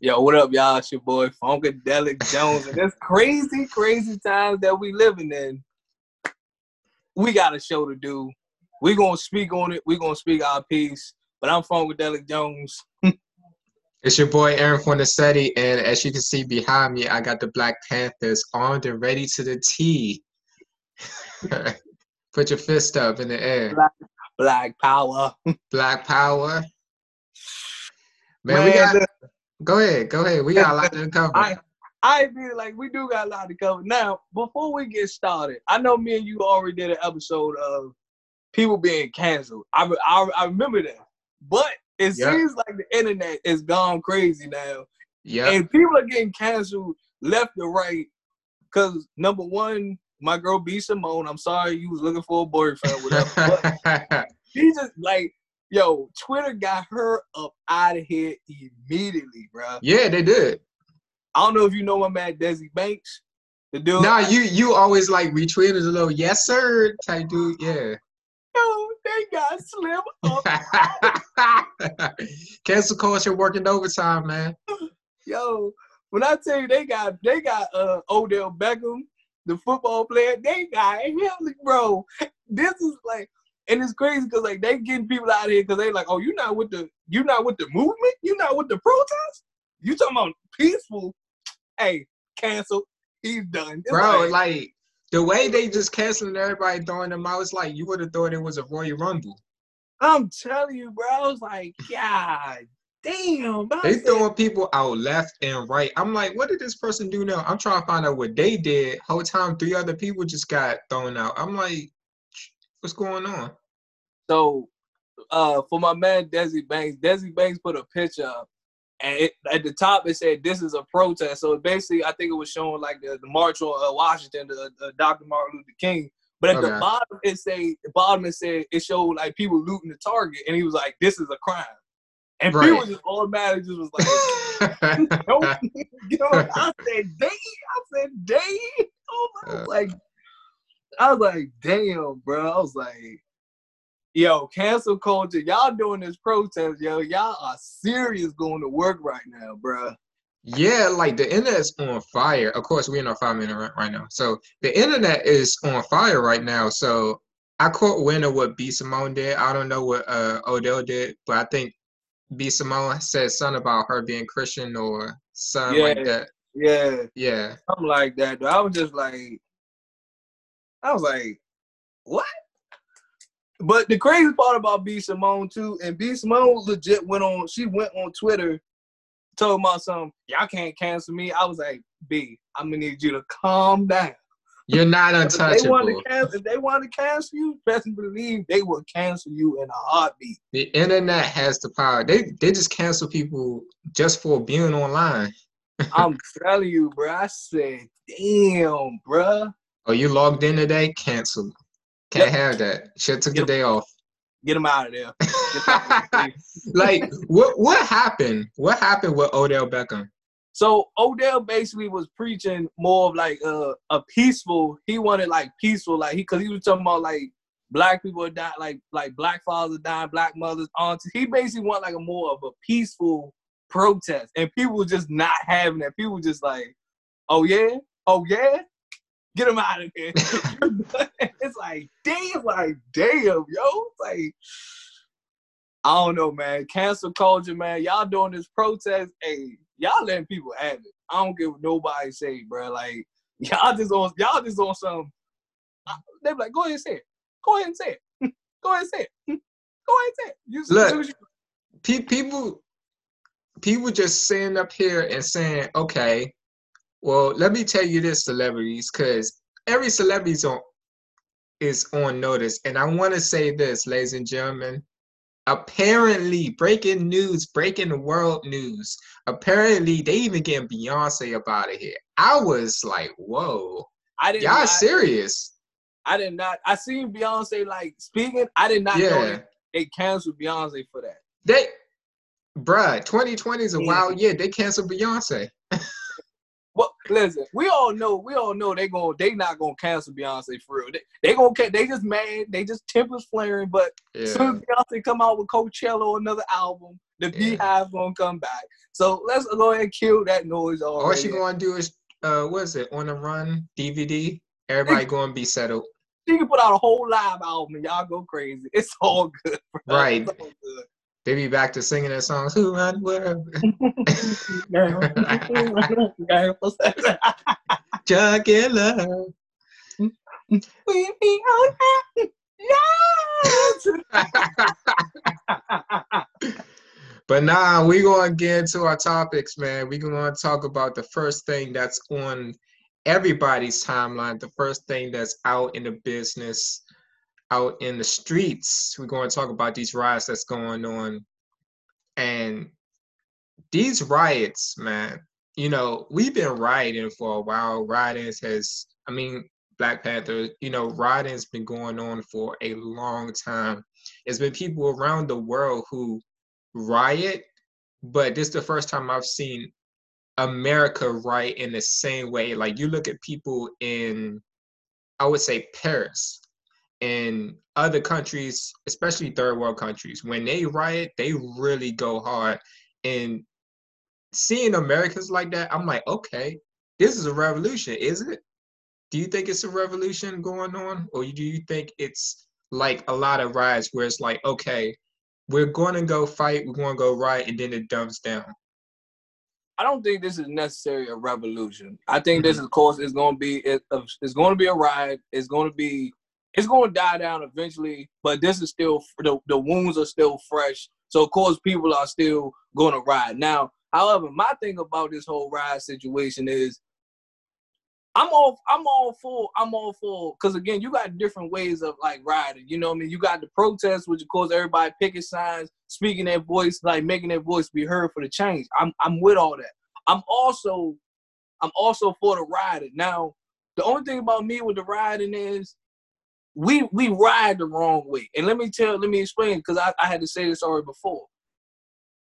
Yo, what up, y'all? It's your boy Funkadelic Jones, and this crazy, crazy times that we living in. We got a show to do. We gonna speak on it. We gonna speak our piece. But I'm Funkadelic Jones. It's your boy Aaron Fornasetti, and as you can see behind me, I got the Black Panthers armed and ready to the T. Put your fist up in the air. Black, Black Power. Black Power. Man, Man, we got. Go ahead, go ahead. We got a lot to cover. I I feel like we do got a lot to cover. Now, before we get started, I know me and you already did an episode of people being canceled. I I, I remember that, but it Yeah. seems like the internet is gone crazy now, yeah, and people are getting canceled left and right. Cause number one, my girl B Simone. I'm sorry you was looking for a boyfriend, whatever. she just like, yo, Twitter got her up out of here immediately, bro. yeah, they did. I don't know if you know my man Desi Banks, the dude. Nah, you you always like retweeted a little yes sir type dude. Yeah. Yo, they got Slim up. Cancel culture working overtime, man. Yo, when I tell you they got they got uh Odell Beckham, the football player, they got him, bro. This is like, and it's crazy because like they getting people out of here because they like, oh, you not with the you not with the movement, you not with the protest. You talking about peaceful? Hey, cancel. He's done, It's Bro, like, like the way they just canceling everybody throwing them out, it's like you would have thought it was a Royal Rumble. I'm telling you, bro. I was like, God damn. bro. They throwing people out left and right. I'm like, what did this person do now? I'm trying to find out what they did. Whole time, three other people just got thrown out. I'm like, what's going on? So, uh, for my man Desi Banks, Desi Banks put a picture up, and it, at the top it said, "This is a protest." So basically, I think it was showing like the, the march on uh, Washington, the, the Dr. Martin Luther King. But at the bottom it say, the bottom it said it showed like people looting the Target, and he was like, "This is a crime," and Right. people just automatically just was like, "Nope." you know, I said, "Dang!" I said, "Dang!" Oh, Uh. like, I was like, "Damn, bro!" I was like, "Yo, cancel culture, y'all doing this protest, yo, y'all are serious going to work right now, bro." Yeah, like the internet's on fire. Of course, we're in our five minute right, right now. So the internet is on fire right now. So I caught wind of what B Simone did. I don't know what uh, Odell did, but I think B Simone said something about her being Christian or something like that. Yeah, Yeah. something like that. Though. I was just like, I was like, what? But the crazy part about B Simone too, and B Simone legit went on. She went on Twitter, told my something. Y'all can't cancel me. I was like, B, I'm gonna need you to calm down. You're not If they want untouchable. to cancel, if they want to cancel you, best believe they will cancel you in a heartbeat. The internet has the power. They they just cancel people just for being online. I'm telling you, bro. I said, damn, bro. Oh, you logged in today? Cancel. Can't have that. Should took the Yep. day off. Get them out of there. Out of there. like what what happened? What happened with Odell Beckham? So Odell basically was preaching more of like uh, a peaceful. He wanted like peaceful, like he because he was talking about like black people are dying, like like black fathers dying, black mothers, aunties. He basically want like a more of a peaceful protest, and people were just not having that. People were just like, oh yeah, oh yeah, get him out of here. it's like damn, like damn, yo, it's like. I don't know, man. Cancel culture, man. Y'all doing this protest. Hey, y'all letting people have it. I don't give what nobody say, bro. Like y'all just on y'all just on some. They be like, go ahead and say it. Go ahead and say it. Go ahead and say it. Go ahead and say it. You, Look. you- Pe- people people just sitting up here and saying, okay, well, let me tell you this, celebrities, because every celebrity's on is on notice. And I want to say this, ladies and gentlemen. Apparently, breaking news, breaking the world news. Apparently, they even getting Beyonce about it here. I was like, whoa, I didn't. y'all serious? I did not. I seen Beyonce like speaking. I did not know Yeah. that they canceled Beyonce for that. They, bruh, 2020 is a Yeah. wild year. They canceled Beyonce. Well, listen, we all know, we all know they going they not gonna cancel Beyonce for real. They, they gonna they just mad, they just tempers flaring. But as soon as Beyonce come out with Coachella or another album, The Yeah. BeyHive gonna come back. So let's go ahead and kill that noise already. All she gonna do is uh what is it, on the run DVD? Everybody gonna be settled. She can put out a whole live album and y'all go crazy. It's all good, bro. Right. All good. They be back to singing their songs. Who run the world? We be on that. But nah, we gonna get into our topics, man. We gonna talk about the first thing that's on everybody's timeline, the first thing that's out in the business, out in the streets. We're gonna talk about these riots that's going on. And these riots, man, you know, we've been rioting for a while. Rioting has, I mean, Black Panther, you know, rioting's been going on for a long time. There's been people around the world who riot, but this is the first time I've seen America riot in the same way. Like you look at people in, I would say Paris, and other countries, especially third world countries, when they riot, they really go hard. And seeing Americans like that, I'm like, okay, this is a revolution, is it? Do you think it's a revolution going on, or do you think it's like a lot of riots where it's like, okay, we're going to go fight, we're going to go riot, and then it dumps down? I don't think this is necessarily a revolution. I think this, mm-hmm. of course, is going to be it, it's going to be a riot. It's going to be it's going to die down eventually. But this is still the the wounds are still fresh. So of course, people are still going to ride now. However, my thing about this whole ride situation is, I'm all I'm all for I'm all for because again, you got different ways of like riding. You know what I mean? You got the protests, which of course everybody picking signs, speaking their voice, like making their voice be heard for the change. I'm I'm with all that. I'm also I'm also for the riding. Now, the only thing about me with the riding is we we ride the wrong way. And let me tell, let me explain, because I, I had to say this already before.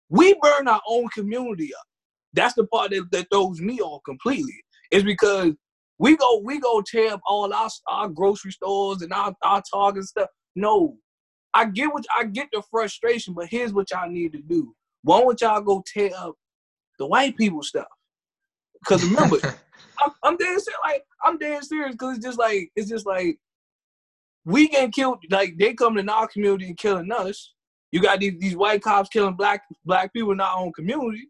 We burn our own community up. That's the part that, that throws me off completely. Is because we go we go tear up all our our grocery stores and our, our Target stuff. No. I get what I get the frustration, but here's what y'all need to do. Why don't y'all go tear up the white people stuff? Because remember, I'm, I'm dead serious. Like I'm dead serious because it's just like it's just like we getting killed. Like they coming in our community and killing us. You got these, these white cops killing black black people in our own community.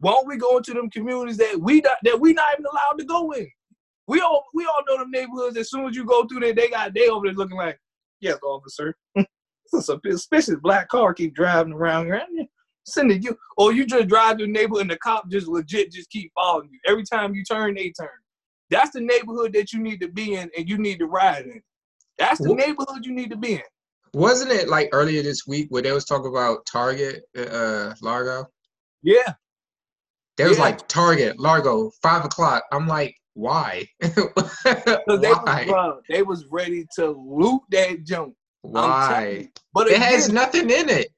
Why don't we go into them communities that we not, that we not even allowed to go in? We all we all know them neighborhoods. As soon as you go through there, they got they over there looking like, yes, officer. It's a suspicious black car keep driving around around here. Sending you, or you just drive through the neighborhood and the cop just legit just keep following you. Every time you turn, they turn. That's the neighborhood that you need to be in and you need to ride in. That's the neighborhood you need to be in. Wasn't it like earlier this week where they was talking about Target, uh, Largo? Yeah. They was Yeah. like Target, Largo, five o'clock. I'm like, why? Because they was, why? they was ready to loot that junk. Why? But It again, has nothing in it.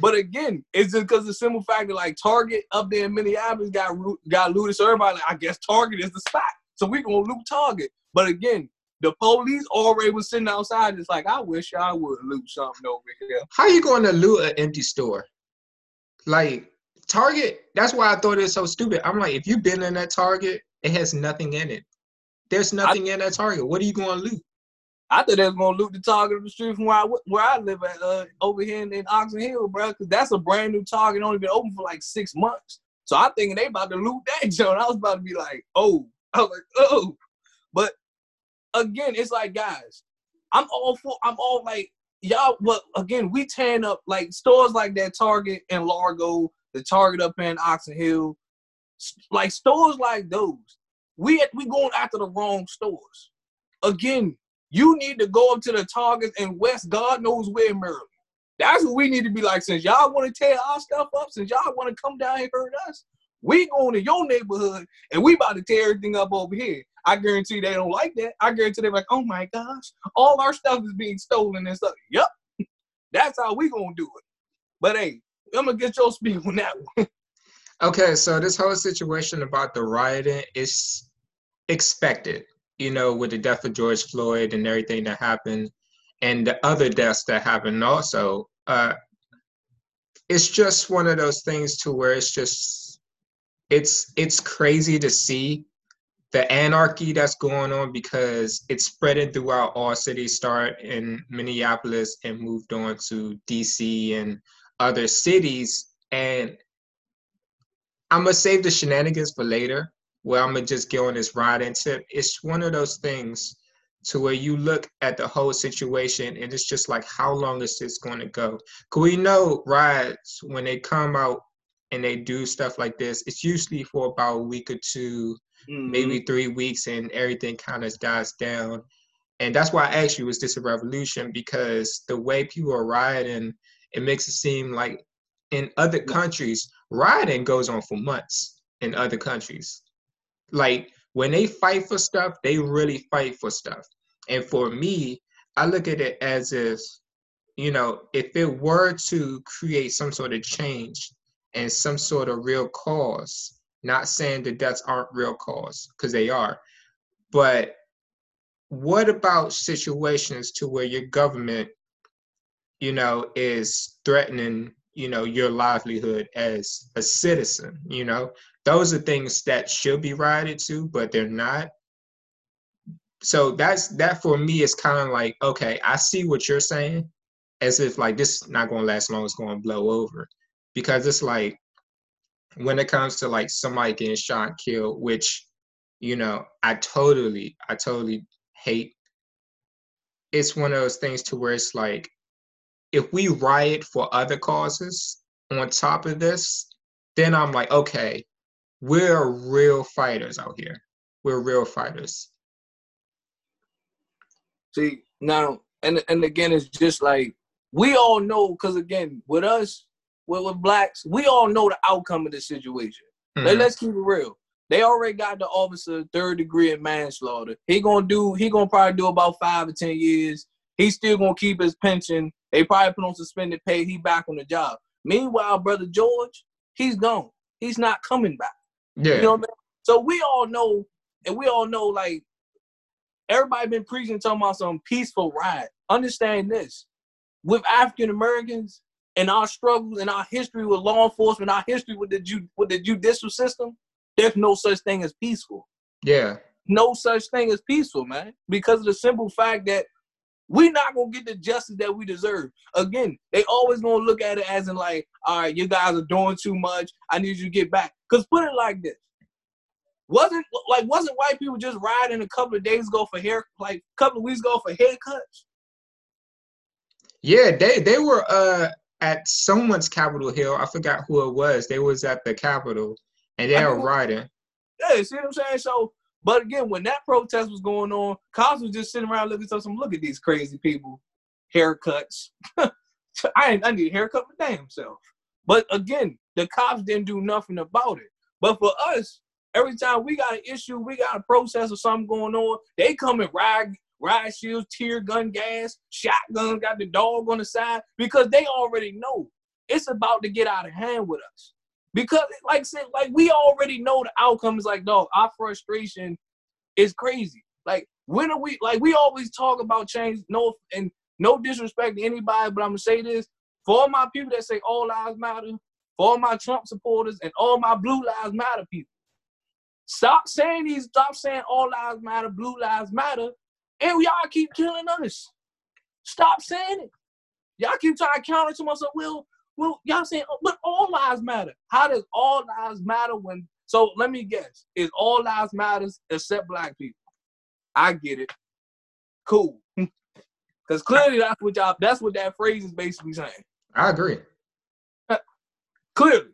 but again, it's just because the simple fact that like Target up there in Minneapolis got got looted. So everybody like, I guess Target is the spot. So we gonna loot Target. But again, the police already was sitting outside. It's like I wish I would loot something over here. How you going to loot an empty store? Like Target, that's why I thought it was so stupid. I'm like, if you've been in that Target, it has nothing in it. There's nothing in that Target. What are you going to loot? I thought they was gonna loot the Target of the street from where I where I live at uh, over here in, in Oxon Hill, bro. Because that's a brand new Target, only been open for like six months. So I'm thinking they about to loot that joint. I was about to be like, oh, I was like, oh. But again, it's like, guys, I'm all for, I'm all like, y'all. But again, we tearing up like stores like that Target and Largo, the Target up in Oxon Hill, like stores like those. We we going after the wrong stores. Again, you need to go up to the Targets in West, God knows where, Maryland. That's what we need to be like. Since y'all want to tear our stuff up, since y'all want to come down here and hurt us, we going to your neighborhood and we about to tear everything up over here. I guarantee they don't like that. I guarantee they're like, oh my gosh, all our stuff is being stolen and stuff. Yep, that's how we gonna do it. But hey, I'm gonna get your speak on that one. Okay, so this whole situation about the rioting is expected, you know, with the death of George Floyd and everything that happened, and the other deaths that happened also. Uh, it's just one of those things to where it's just it's it's crazy to see the anarchy that's going on because it's spreading throughout all cities start in minneapolis and moved on to dc and other cities. And i'm gonna save the shenanigans for later. Where i'm gonna just get on this riding tip. It's one of those things to where you look at the whole situation and it's just like how long is this going to go? Because we know rides when they come out and they do stuff like this it's usually for about a week or 2 mm-hmm. maybe three weeks and everything kind of dies down and that's why i asked you is this a revolution because the way people are rioting it makes it seem like in other countries rioting goes on for months in other countries like when they fight for stuff, they really fight for stuff. And for me, I look at it as if, you know, if it were to create some sort of change and some sort of real cause, not saying that deaths aren't real cause, because they are, but what about situations to where your government, you know, is threatening, you know, your livelihood as a citizen, you know? those are things that should be rioted to, but they're not. So that's that for me is kind of like, okay, I see what you're saying, as if like this is not gonna last long, it's gonna blow over. Because it's like when it comes to like somebody getting shot killed, which, you know, I totally, I totally hate. It's one of those things to where it's like if we riot for other causes on top of this, then I'm like, okay, we're real fighters out here. We're real fighters. See now, and and again, it's just like we all know because again, with us, with, with blacks, we all know the outcome of the situation. Mm-hmm. Like, let's keep it real. They already got the officer third degree in manslaughter. He gonna do. He gonna probably do about five or ten years. He's still gonna keep his pension. They probably put on suspended pay. He back on the job. Meanwhile, brother George, he's gone. He's not coming back. Yeah. You know what I mean? So we all know, and we all know, like, everybody been preaching talking about some peaceful riot. Understand this. With African Americans and our struggles and our history with law enforcement, our history with the ju- with the judicial system, there's no such thing as peaceful. Yeah. No such thing as peaceful, man. Because of the simple fact that we're not gonna get the justice that we deserve. Again, they always gonna look at it as in like, all right, you guys are doing too much. I need you to get back. Cause put it like this. Wasn't like wasn't white people just riding a couple of days ago for hair like a couple of weeks ago for haircuts? Yeah, they they were uh at someone's Capitol Hill. I forgot who it was. They was at the Capitol and they were riding. Yeah, see what I'm saying? So but again, when that protest was going on, cops was just sitting around looking at some. Look at these crazy people, haircuts. I I need a haircut for damn self. But again, the cops didn't do nothing about it. But for us, every time we got an issue, we got a protest or something going on, they come and ride ride shields, tear gun gas, shotguns, got the dog on the side because they already know it's about to get out of hand with us. Because like I said, like we already know the outcome is like, dog, our frustration is crazy. Like when are we like we always talk about change, no and no disrespect to anybody, but I'm gonna say this for all my people that say all lives matter, for all my Trump supporters and all my blue lives matter people. Stop saying these, stop saying all lives matter, blue lives matter, and y'all keep killing us. Stop saying it. Y'all keep trying to counter to myself. Well, well, y'all saying, oh, but all lives matter. How does all lives matter when? So let me guess. Is all lives matters except black people? I get it. Cool. Because clearly that's what y'all. That's what that phrase is basically saying. I agree. Clearly.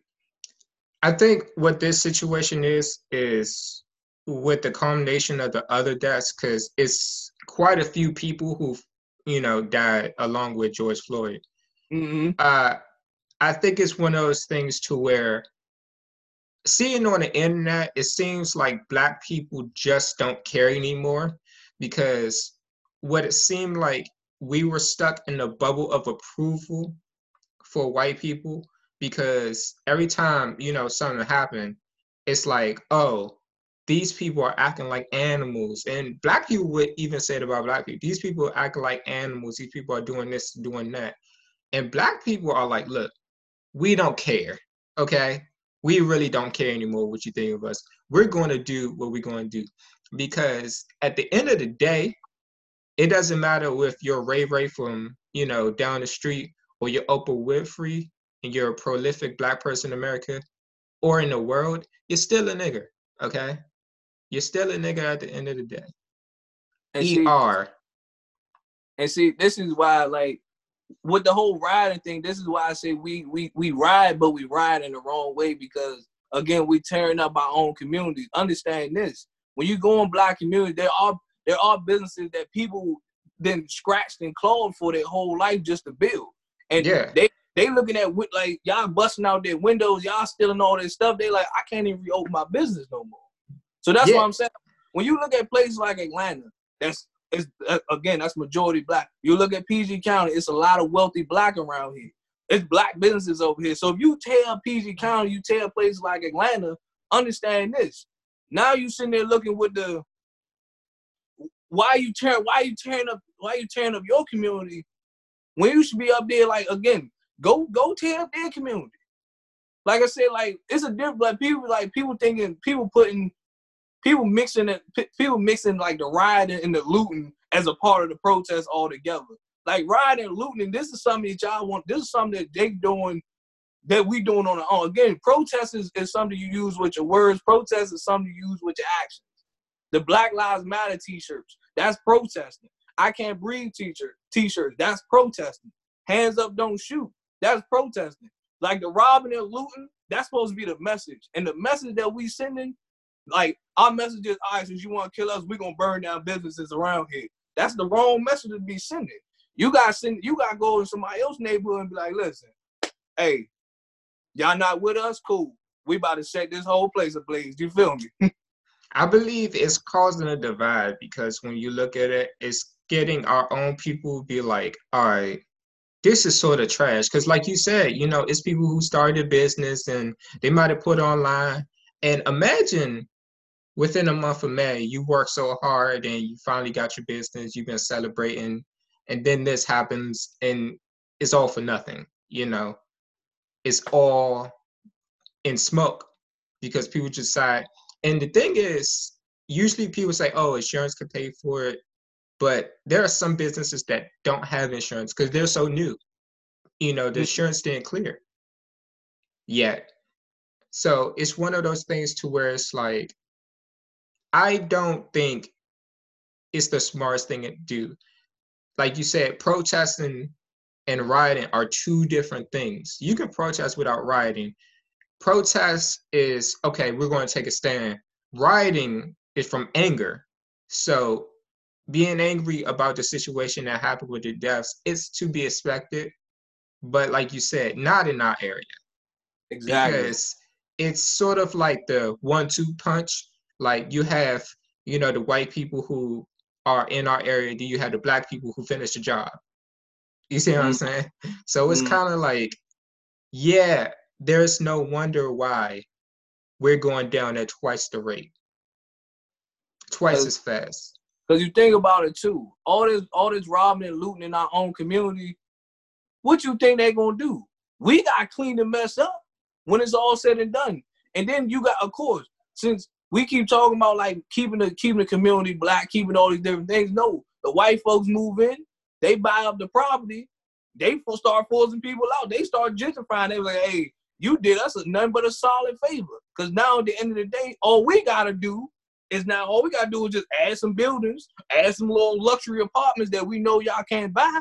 I think what this situation is is with the combination of the other deaths, because it's quite a few people who, you know, died along with George Floyd. Mm-hmm. Uh, I think it's one of those things to where seeing on the internet, it seems like black people just don't care anymore because what it seemed like we were stuck in a bubble of approval for white people because every time you know something happened, it's like, oh, these people are acting like animals, and black people would even say it about black people. These people acting like animals. These people are doing this, doing that, and black people are like, look, we don't care. Okay, we really don't care anymore what you think of us. We're going to do what we're going to do because at the end of the day, it doesn't matter if you're Ray Ray from you know down the street or you're Oprah Winfrey and you're a prolific black person in America or in the world, you're still a nigger. Okay, you're still a nigga at the end of the day. And see, ER. and see, this is why, like, with the whole riding thing, this is why I say we we we ride, but we ride in the wrong way because again, we tearing up our own communities. Understand this: when you go in black community, there are there are businesses that people then scratched and clawed for their whole life just to build, and Yeah. they they looking at like y'all busting out their windows, y'all stealing all this stuff. They like, I can't even reopen my business no more. So that's Yeah. what I'm saying. When you look at places like Atlanta, that's it's uh, again that's majority black. You look at PG County, it's a lot of wealthy black around here. It's black businesses over here. So if you tell PG County, you tell places like Atlanta, understand this. Now you sitting there looking with the why you tear why you tearing up why are you tearing up your community when you should be up there like again go go tear up their community. Like I said, like it's a different like people like people thinking people putting people mixing it people mixing like the rioting and the looting as a part of the protest altogether. Like rioting and looting, this is something that y'all want. This is something that they doing that we doing on our own. Again, protest is, is something you use with your words. Protest is something you use with your actions. The Black Lives Matter t-shirts, that's protesting. I can't breathe t-shirt, t-shirts, that's protesting. Hands up, don't shoot, that's protesting. Like the robbing and looting, that's supposed to be the message. And the message that we sending, like our message is, all right, since you want to kill us, we're gonna burn down businesses around here. That's the wrong message to be sending. You gotta send, you gotta go to somebody else's neighborhood and be like, listen, hey, y'all not with us? Cool. We about to set this whole place ablaze. You feel me? I believe it's causing a divide because when you look at it, it's getting our own people be like, all right, this is sort of trash. Because, like you said, you know, it's people who started business and they might have put online. And imagine within a month of May, you work so hard and you finally got your business, you've been celebrating, and then this happens and it's all for nothing, you know, it's all in smoke because people just decide. And the thing is, usually people say, oh, insurance could pay for it. But there are some businesses that don't have insurance because they're so new. You know, the Mm. insurance didn't clear yet. So it's one of those things to where it's like, I don't think it's the smartest thing to do. Like you said, protesting and rioting are two different things. You can protest without rioting. Protest is okay, we're going to take a stand. Rioting is from anger. So being angry about the situation that happened with the deaths is to be expected. But like you said, not in our area Exactly. because it's sort of like the one-two punch. Like you have, you know, the white people who are in our area, then you have the black people who finish the job. You see what I'm Mhm. saying? So it's Mhm. kind of like, yeah, there's no wonder why we're going down at twice the rate, twice as fast. Cause you think about it too. All this, all this robbing and looting in our own community. What you think they gonna do? We gotta clean the mess up when it's all said and done. And then you got, of course, since we keep talking about like keeping the keeping the community black, keeping all these different things. No, the white folks move in, they buy up the property, they start forcing people out. They start gentrifying. They like, hey, you did us nothing but a solid favor. Cause now at the end of the day, all we gotta do is now all we gotta do is just add some buildings, add some little luxury apartments that we know y'all can't buy.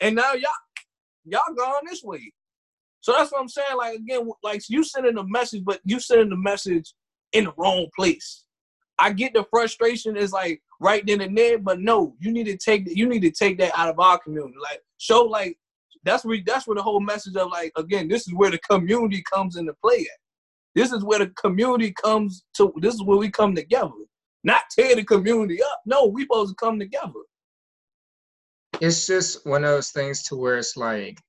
And now y'all y'all gone this way. So that's what I'm saying. Like again, like you sending a message, but you sending the message in the wrong place. I get the frustration is like right then and there, but no, you need to take you need to take that out of our community. Like show like that's where that's where the whole message of like again, this is where the community comes into play at. This is where the community comes to this is where we come together. Not tear the community up. No, we supposed to come together. It's just one of those things to where it's like,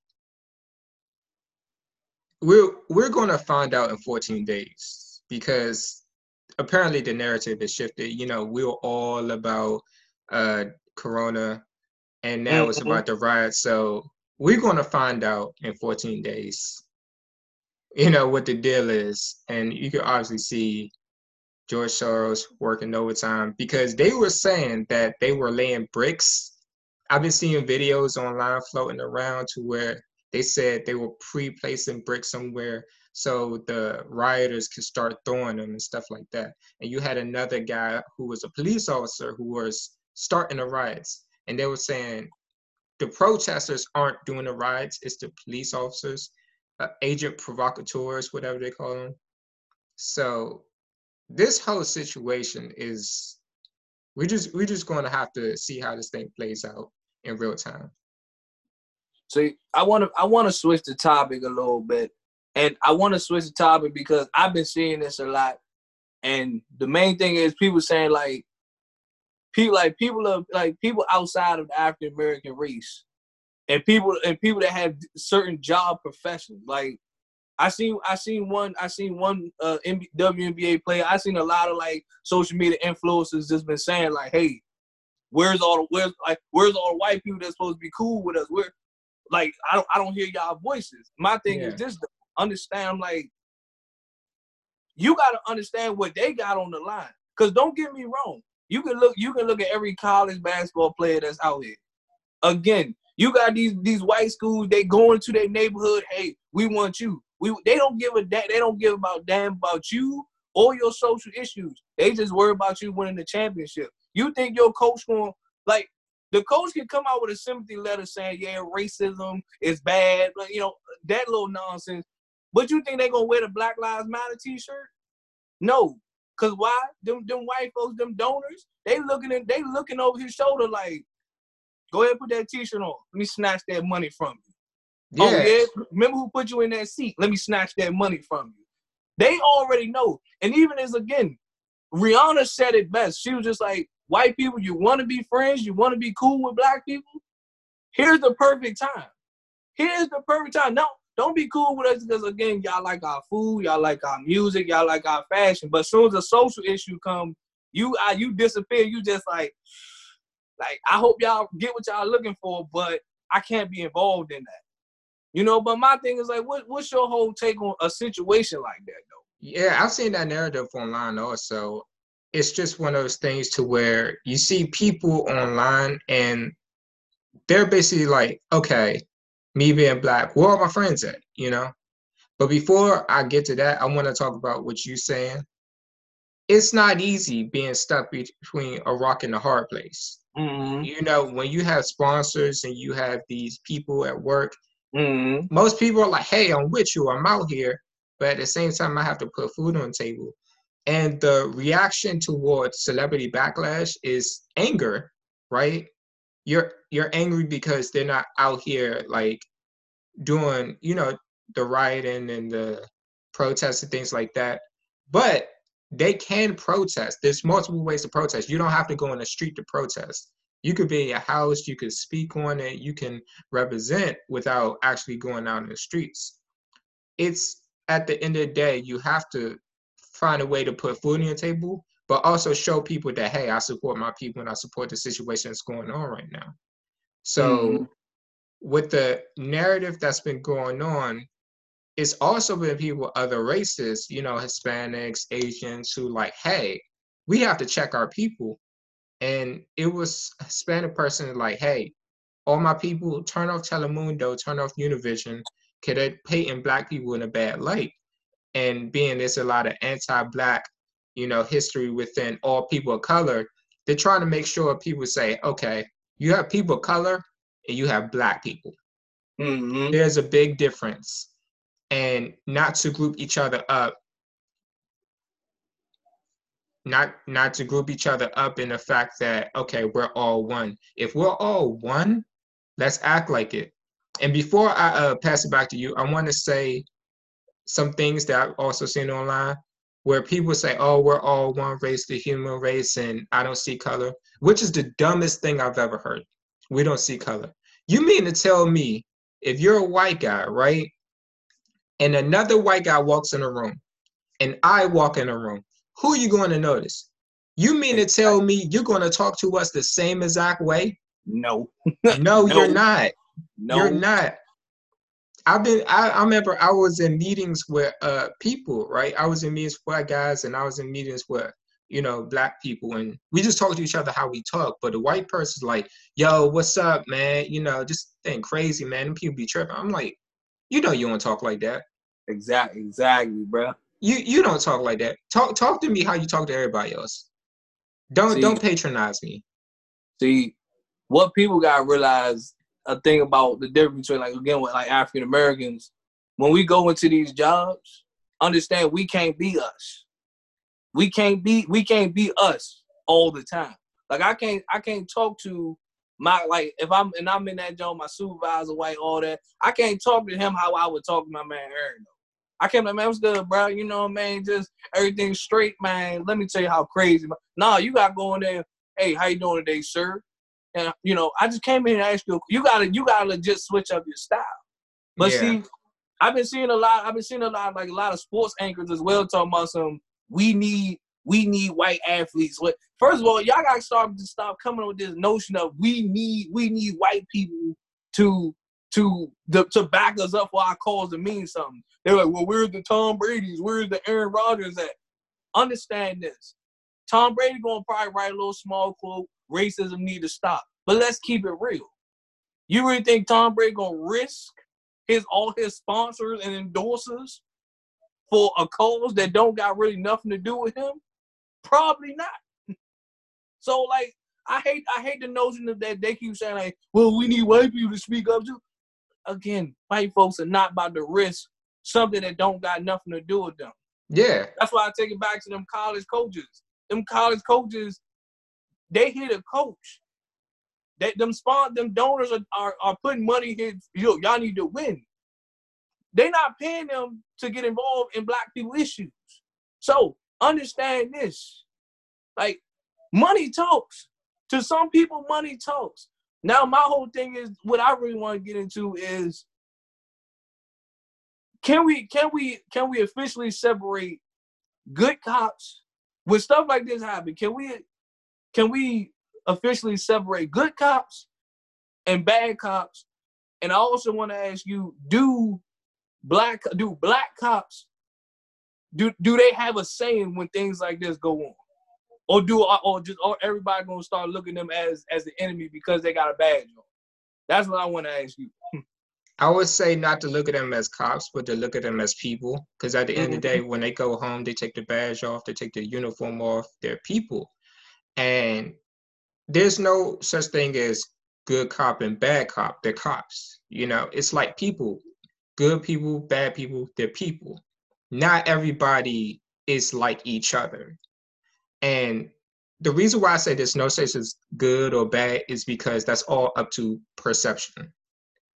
we're we're going to find out in 14 days because apparently the narrative has shifted. You know, we were all about uh Corona, and now it's Mhm. about the riot. So we're going to find out in 14 days, you know, what the deal is. And you can obviously see George Soros working overtime because they were saying that they were laying bricks. I've been seeing videos online floating around to where they said they were pre-placing bricks somewhere so the rioters could start throwing them and stuff like that. And you had another guy who was a police officer who was starting the riots, and they were saying the protesters aren't doing the riots; it's the police officers, uh, agent provocateurs, whatever they call them. So this whole situation is we just we're just going to have to see how this thing plays out in real time. So I want to I want to switch the topic a little bit, and I want to switch the topic because I've been seeing this a lot, and the main thing is people saying like people like people of like people outside of the African American race, and people and people that have certain job professions. Like I seen I seen one I seen one uh, WNBA player. I seen a lot of like social media influencers just been saying like, hey, where's all the where's like where's all the white people that's supposed to be cool with us? Where like I don't I don't hear y'all voices. My thing yeah. is just understand like you gotta understand what they got on the line. Cause don't get me wrong. You can look you can look at every college basketball player that's out here. Again, you got these these white schools, they go into their neighborhood, hey, we want you. We they don't give a da- they don't give about damn about you or your social issues. They just worry about you winning the championship. You think your coach going like the coach can come out with a sympathy letter saying, yeah, racism is bad, you know, that little nonsense. But you think they gonna wear the Black Lives Matter t-shirt? No. Cause why? Them them white folks, them donors, they looking in, they looking over his shoulder like, go ahead put that t-shirt on. Let me snatch that money from you. Yeah. Oh yeah. Remember who put you in that seat? Let me snatch that money from you. They already know. And even as again, Rihanna said it best. She was just like, white people, you want to be friends, you want to be cool with black people, here's the perfect time. Here's the perfect time. No, don't be cool with us because again, y'all like our food, y'all like our music, y'all like our fashion. But as soon as a social issue comes, you you disappear. You just like, like I hope y'all get what y'all looking for, but I can't be involved in that. You know, but my thing is like, what, what's your whole take on a situation like that, though? Yeah, I've seen that narrative online also it's just one of those things to where you see people online and they're basically like, okay, me being black, where are my friends at? You know? But before I get to that, I want to talk about what you're saying. It's not easy being stuck between a rock and a hard place. Mm-hmm. You know, when you have sponsors and you have these people at work, mm-hmm. most people are like, hey, I'm with you, I'm out here. But at the same time, I have to put food on the table. And the reaction towards celebrity backlash is anger, right? You're you're angry because they're not out here like doing, you know, the rioting and the protests and things like that. But they can protest. There's multiple ways to protest. You don't have to go in the street to protest. You could be in your house, you could speak on it, you can represent without actually going out in the streets. It's at the end of the day, you have to find a way to put food on your table, but also show people that hey, I support my people and I support the situation that's going on right now. So mm-hmm. with the narrative that's been going on, it's also been people other races, you know, Hispanics, Asians, who like, hey, we have to check our people. And it was a Hispanic person like, hey, all my people, turn off Telemundo, turn off Univision, because they're painting black people in a bad light and being there's a lot of anti-black you know history within all people of color they're trying to make sure people say okay you have people of color and you have black people. Mm-hmm. there's a big difference. And not to group each other up not not to group each other up in the fact that okay we're all one. If we're all one let's act like it. And before i uh, pass it back to you i want to say some things that I've also seen online where people say, oh, we're all one race, the human race, and I don't see color, which is the dumbest thing I've ever heard. We don't see color. You mean to tell me if you're a white guy, right? And another white guy walks in a room and I walk in a room, who are you going to notice? You mean to tell me you're going to talk to us the same exact way? No. no, no, you're not. No, You're not. I've been. I, I remember I was in meetings with uh people, right? I was in meetings with white guys, and I was in meetings with you know black people, and we just talk to each other how we talk. But the white person's like, "Yo, what's up, man? You know, just thing crazy, man." And people be tripping. I'm like, you know, you don't talk like that. exactly, exactly, bro. You you don't talk like that. Talk talk to me how you talk to everybody else. Don't See- don't patronize me. See, what people gotta realize a thing about the difference between like again with like African Americans, when we go into these jobs, understand we can't be us. We can't be we can't be us all the time. Like I can't I can't talk to my like if I'm and I'm in that job, my supervisor, white, all that. I can't talk to him how I would talk to my man Aaron. I can't like, man, what's good, bro? You know, man, just everything straight, man. Let me tell you how crazy. Nah, you got going there. Hey, how you doing today, sir? And you know, I just came in and asked you. You gotta, you gotta legit switch up your style. But Yeah. see, I've been seeing a lot. I've been seeing a lot, like a lot of sports anchors as well, talking about some. We need, we need white athletes. What? First of all, y'all gotta start to stop coming with this notion of we need, we need white people to to the, to back us up for our cause to mean something. They're like, well, where's the Tom Brady's? Where's the Aaron Rodgers at? Understand this. Tom Brady gonna probably write a little small quote, racism need to stop. But let's keep it real. You really think Tom Brady gonna risk his all his sponsors and endorsers for a cause that don't got really nothing to do with him? Probably not. So like I hate I hate the notion of that they keep saying like, well, we need white people to speak up too. Again, white folks are not about to risk something that don't got nothing to do with them. Yeah. That's why I take it back to them college coaches. Them college coaches, they here to coach. They, them spawn, them donors are, are, are putting money here. Yo, y'all need to win. They're not paying them to get involved in black people issues. So understand this. Like money talks. To some people, money talks. Now my whole thing is what I really want to get into is can we can we can we officially separate good cops when stuff like this happen? Can we can we officially separate good cops and bad cops? And I also want to ask you: Do black do black cops do do they have a saying when things like this go on, or do or just or everybody gonna start looking them as as the enemy because they got a badge on? That's what I want to ask you. I would say not to look at them as cops, but to look at them as people. Because at the end of the mm-hmm. day, when they go home, they take the badge off, they take the uniform off. They're people, and there's no such thing as good cop and bad cop. They're cops. You know, it's like people. Good people, bad people. They're people. Not everybody is like each other, and the reason why I say there's no such as good or bad is because that's all up to perception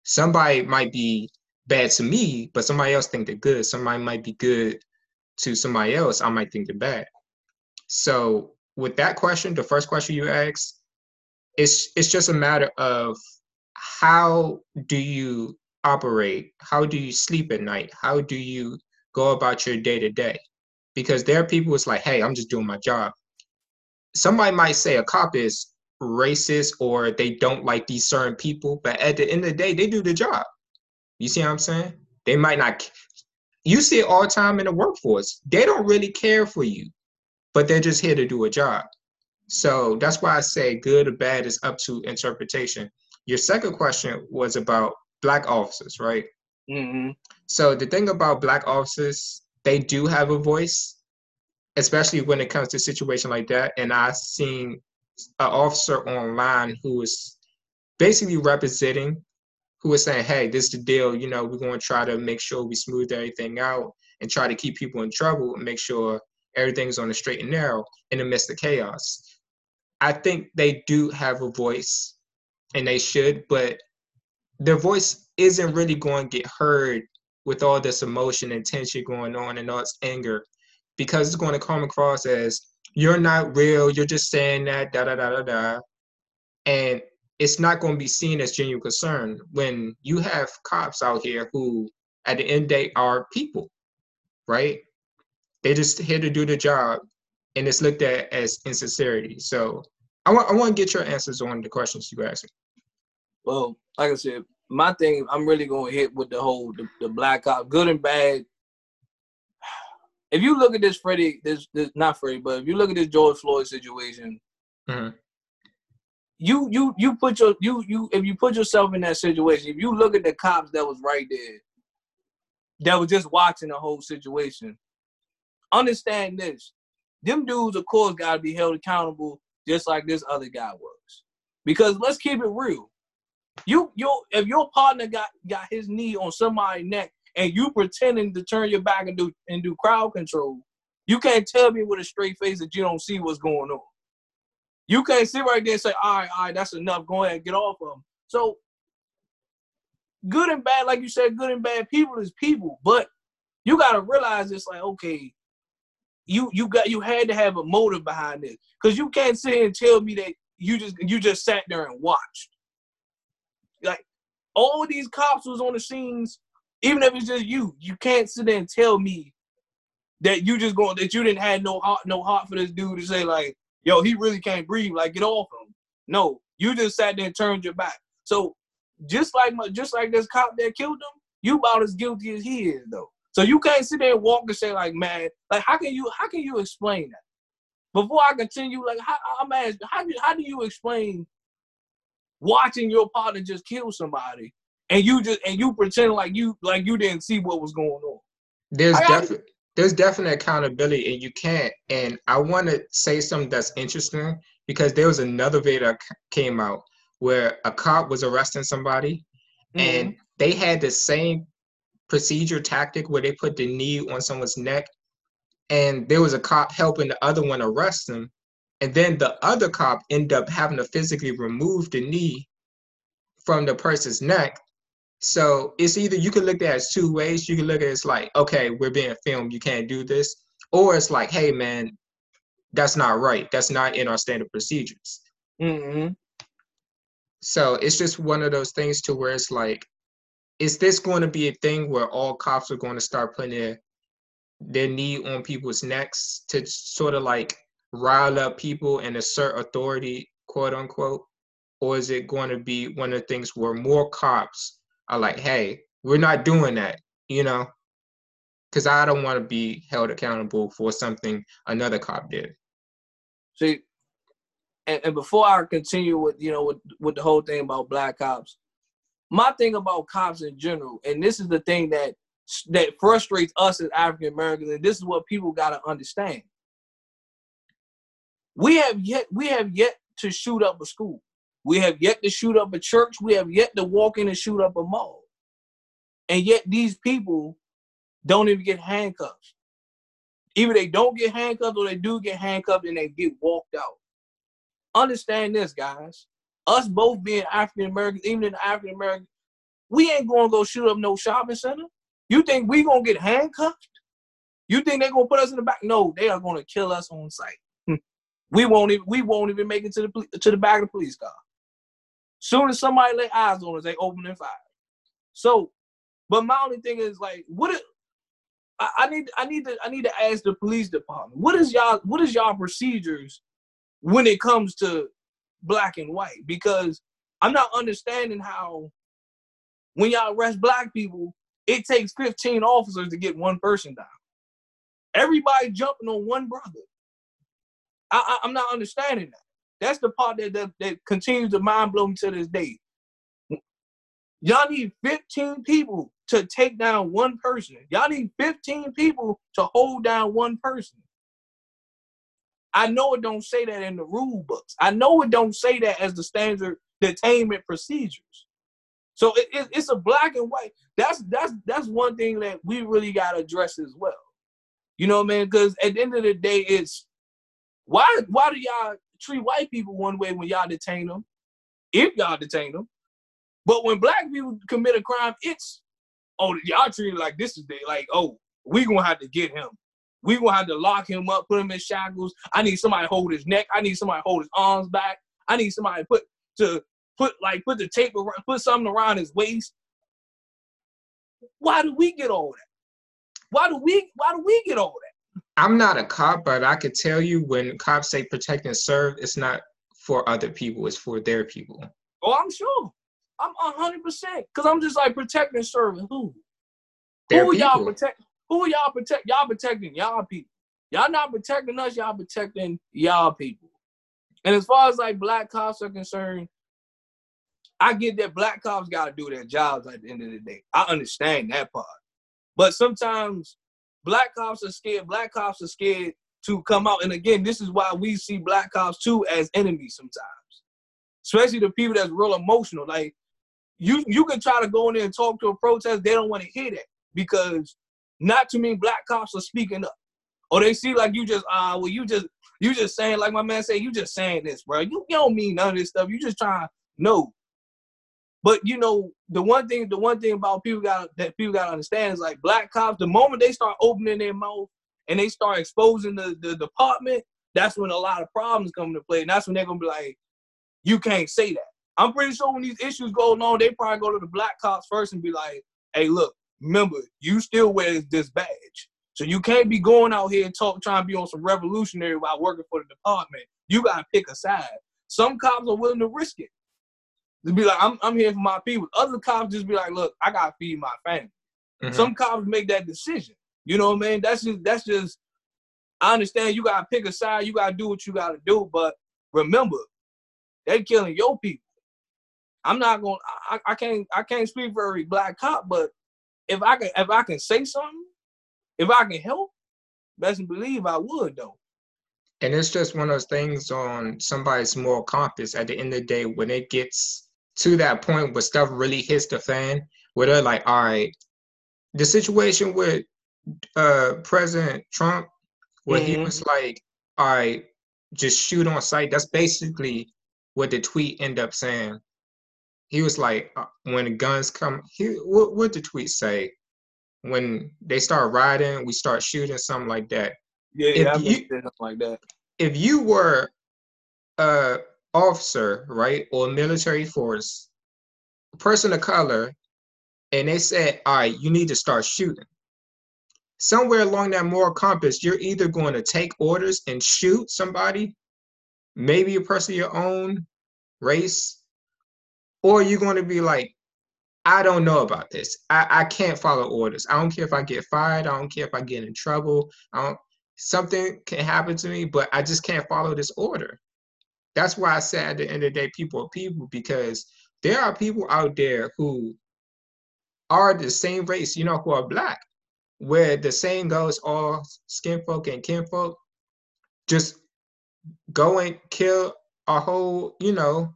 somebody might be bad to me, but somebody else think they're good. Somebody might be good to somebody else. I might think they're bad. So with that question, the first question you asked, it's it's just a matter of how do you operate? How do you sleep at night? How do you go about your day to day? Because there are people it's like, hey, I'm just doing my job. Somebody might say a cop is racist or they don't like these certain people, but at the end of the day, they do the job. You see what I'm saying? They might not. You see it all the time in the workforce. They don't really care for you, but they're just here to do a job. So that's why I say good or bad is up to interpretation. Your second question was about black officers, right? Mm-hmm. So the thing about black officers, they do have a voice, especially when it comes to a situation like that. And I've seen an officer online who was basically representing, who was saying, "Hey, this is the deal. You know, we're going to try to make sure we smooth everything out and try to keep people in trouble and make sure everything's on the straight and narrow in the midst of chaos." I think they do have a voice, and they should, but their voice isn't really going to get heard with all this emotion and tension going on and all this anger because it's going to come across as you're not real, you're just saying that, da da da da da. And it's not going to be seen as genuine concern when you have cops out here who, at the end of the day, are people, right? They just here to do the job, and it's looked at as insincerity. So I want I want to get your answers on the questions you asked me. Well, like I said, my thing, I'm really gonna hit with the whole the, the black cop, good and bad. If you look at this Freddie, this, this not Freddie, but if you look at this George Floyd situation, Mhm. you you you put your you you if you put yourself in that situation, if you look at the cops that was right there, that was just watching the whole situation, understand this: them dudes, of course, got to be held accountable, just like this other guy was. Because let's keep it real, you you if your partner got got his knee on somebody's neck and you pretending to turn your back and do and do crowd control, you can't tell me with a straight face that you don't see what's going on. You can't sit right there and say, all right, all right, that's enough. Go ahead get off of them. So good and bad, like you said, good and bad people is people. But you gotta realize it's like, okay, you you got you had to have a motive behind this. Cause you can't sit and tell me that you just you just sat there and watched. Like all these cops was on the scenes, even if it's just you, you can't sit there and tell me that you just going that you didn't have no heart no heart for this dude to say like, yo, he really can't breathe, like get off him. No, you just sat there and turned your back. So just like my, just like this cop that killed him, you about as guilty as he is though. So you can't sit there and walk and say like, man, like how can you how can you explain that? Before I continue, like how, I'm asking, how do how do you explain watching your partner just kill somebody and you just and you pretend like you like you didn't see what was going on? There's definitely there's definite accountability, and you can't. And I want to say something that's interesting because there was another video that came out where a cop was arresting somebody, mm-hmm. and they had the same procedure tactic where they put the knee on someone's neck, and there was a cop helping the other one arrest them, and then the other cop ended up having to physically remove the knee from the person's neck so it's either you can look at it as two ways. You can look at it as like, okay, we're being filmed, you can't do this. Or it's like, hey man, that's not right. That's not in our standard procedures. Mm-hmm. So it's just one of those things to where it's like, is this going to be a thing where all cops are going to start putting their their knee on people's necks to sort of like rile up people and assert authority, quote unquote? Or is it going to be one of the things where more cops are like, hey, we're not doing that, you know? Because I don't want to be held accountable for something another cop did. See, and, and before I continue with you know with with the whole thing about black cops, my thing about cops in general, and this is the thing that that frustrates us as African Americans, and this is what people got to understand. We have yet we have yet to shoot up a school. We have yet to shoot up a church. We have yet to walk in and shoot up a mall. And yet these people don't even get handcuffs. Either they don't get handcuffed or they do get handcuffed and they get walked out. Understand this, guys. Us both being African Americans, even in African American, we ain't gonna go shoot up no shopping center. You think we gonna get handcuffed? You think they gonna put us in the back? No, they are gonna kill us on sight. we won't even we won't even make it to the to the back of the police car. Soon as somebody lay eyes on us, they open and fire. So, but my only thing is like, what? I need I need to I need to ask the police department. What is y'all what is y'all procedures when it comes to black and white? Because I'm not understanding how when y'all arrest black people, it takes 15 officers to get one person down. Everybody jumping on one brother. I, I I'm not understanding that. That's the part that, that that continues to mind blow me to this day. Y'all need 15 people to take down one person. Y'all need 15 people to hold down one person. I know it don't say that in the rule books. I know it don't say that as the standard detainment procedures. So it, it- it's a black and white. That's that's that's one thing that we really got to address as well. You know mean? Because at the end of the day, it's why why do y'all treat white people one way when y'all detain them, if y'all detain them, but when black people commit a crime, it's oh y'all treat it like this is the like oh we gonna have to get him. We gonna have to lock him up, put him in shackles. I need somebody to hold his neck. I need somebody to hold his arms back. I need somebody to put to put like put the tape around, put something around his waist. Why do we get all that? Why do we why do we get all that? I'm not a cop, but I could tell you when cops say protect and serve, it's not for other people, it's for their people. Oh, I'm sure. I'm hundred percent because I'm just like protecting, serving who? Their who y'all people. protect? Who y'all protect? Y'all protecting y'all people. Y'all not protecting us. Y'all protecting y'all people. And as far as like black cops are concerned, I get that black cops got to do their jobs at the end of the day. I understand that part. But sometimes black cops are scared. Black cops are scared to come out. And again, this is why we see black cops too as enemies sometimes, especially the people that's real emotional. Like you, you can try to go in there and talk to a protest. They don't want to hear that because not too many black cops are speaking up, or they see like you just ah, well, you just you just saying like my man said, you just saying this, bro. You, you don't mean none of this stuff. You just trying no. But you know, the one thing, the one thing about people got that people gotta understand is like black cops, the moment they start opening their mouth and they start exposing the, the department, that's when a lot of problems come into play. And that's when they're gonna be like, you can't say that. I'm pretty sure when these issues go on, they probably go to the black cops first and be like, hey, look, remember, you still wear this badge. So you can't be going out here and talk, trying to be on some revolutionary while working for the department. You gotta pick a side. Some cops are willing to risk it. To be like, I'm, I'm here for my people. Other cops just be like, look, I gotta feed my family. Mhm. Some cops make that decision. You know what I mean? That's just that's just I understand you gotta pick a side, you gotta do what you gotta do, but remember, they killing your people. I'm not gonna I, I can't I can't speak for every black cop, but if I can if I can say something, if I can help, best believe I would though. And it's just one of those things on somebody's moral compass at the end of the day when it gets to that point where stuff really hits the fan, where they're like, all right, the situation with uh President Trump, where he Mhm. was like, all right, just shoot on sight. That's basically what the tweet ended up saying. He was like, uh, when guns come, he what what the tweet say? When they start riding, we start shooting, something like that Yeah, If yeah, you- something like that. if you were a officer, right, or military force, a person of color, and they said, all right, you need to start shooting. Somewhere along that moral compass, you're either going to take orders and shoot somebody, maybe a person of your own race, or you're going to be like, I don't know about this. I, I can't follow orders. I don't care if I get fired. I don't care if I get in trouble. I don't something can happen to me, but I just can't follow this order. That's why I said at the end of the day, people are people, because there are people out there who are the same race, you know, who are black, where the saying goes, all skin folk and kinfolk just go and kill a whole, you know,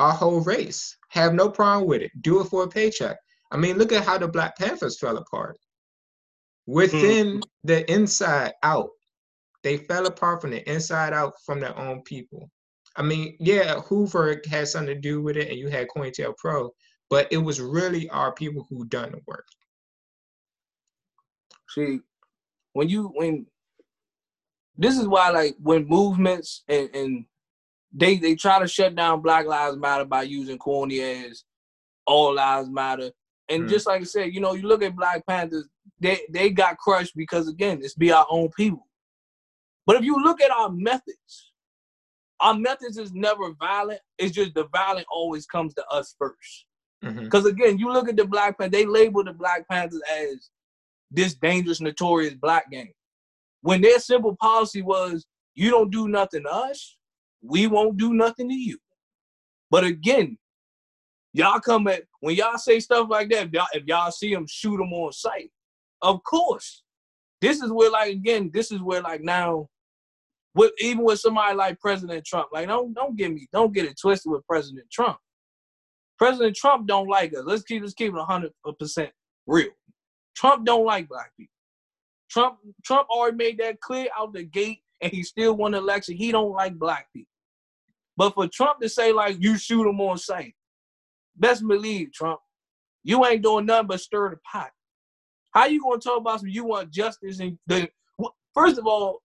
our whole race. Have no problem with it. Do it for a paycheck. I mean, look at how the Black Panthers fell apart. Within mm-hmm. the inside out, they fell apart from the inside out from their own people. I mean, yeah, Hoover had something to do with it, and you had COINTELPRO, but it was really our people who done the work. See, when you when this is why like when movements and, and they they try to shut down Black Lives Matter by using corny as all lives matter. And Mm. just like I said, you know, you look at Black Panthers, they they got crushed because again, it's be our own people. But if you look at our methods, our methods is never violent. It's just the violent always comes to us first. Mhm. Because again, you look at the Black Panther, they label the Black Panthers as this dangerous, notorious black gang. When their simple policy was, you don't do nothing to us, we won't do nothing to you. But again, y'all come at when y'all say stuff like that, if y'all, if y'all see them, shoot them on sight. Of course. This is where like again, this is where like now with even with somebody like President Trump, like don't don't get me, don't get it twisted with President Trump. President Trump don't like us. Let's keep let's keep it hundred percent real. Trump don't like black people. Trump Trump already made that clear out the gate, and he still won the election. He don't like black people. But for Trump to say like you shoot him on sight, best believe Trump, you ain't doing nothing but stir the pot. How you gonna talk about some you want justice and the first of all,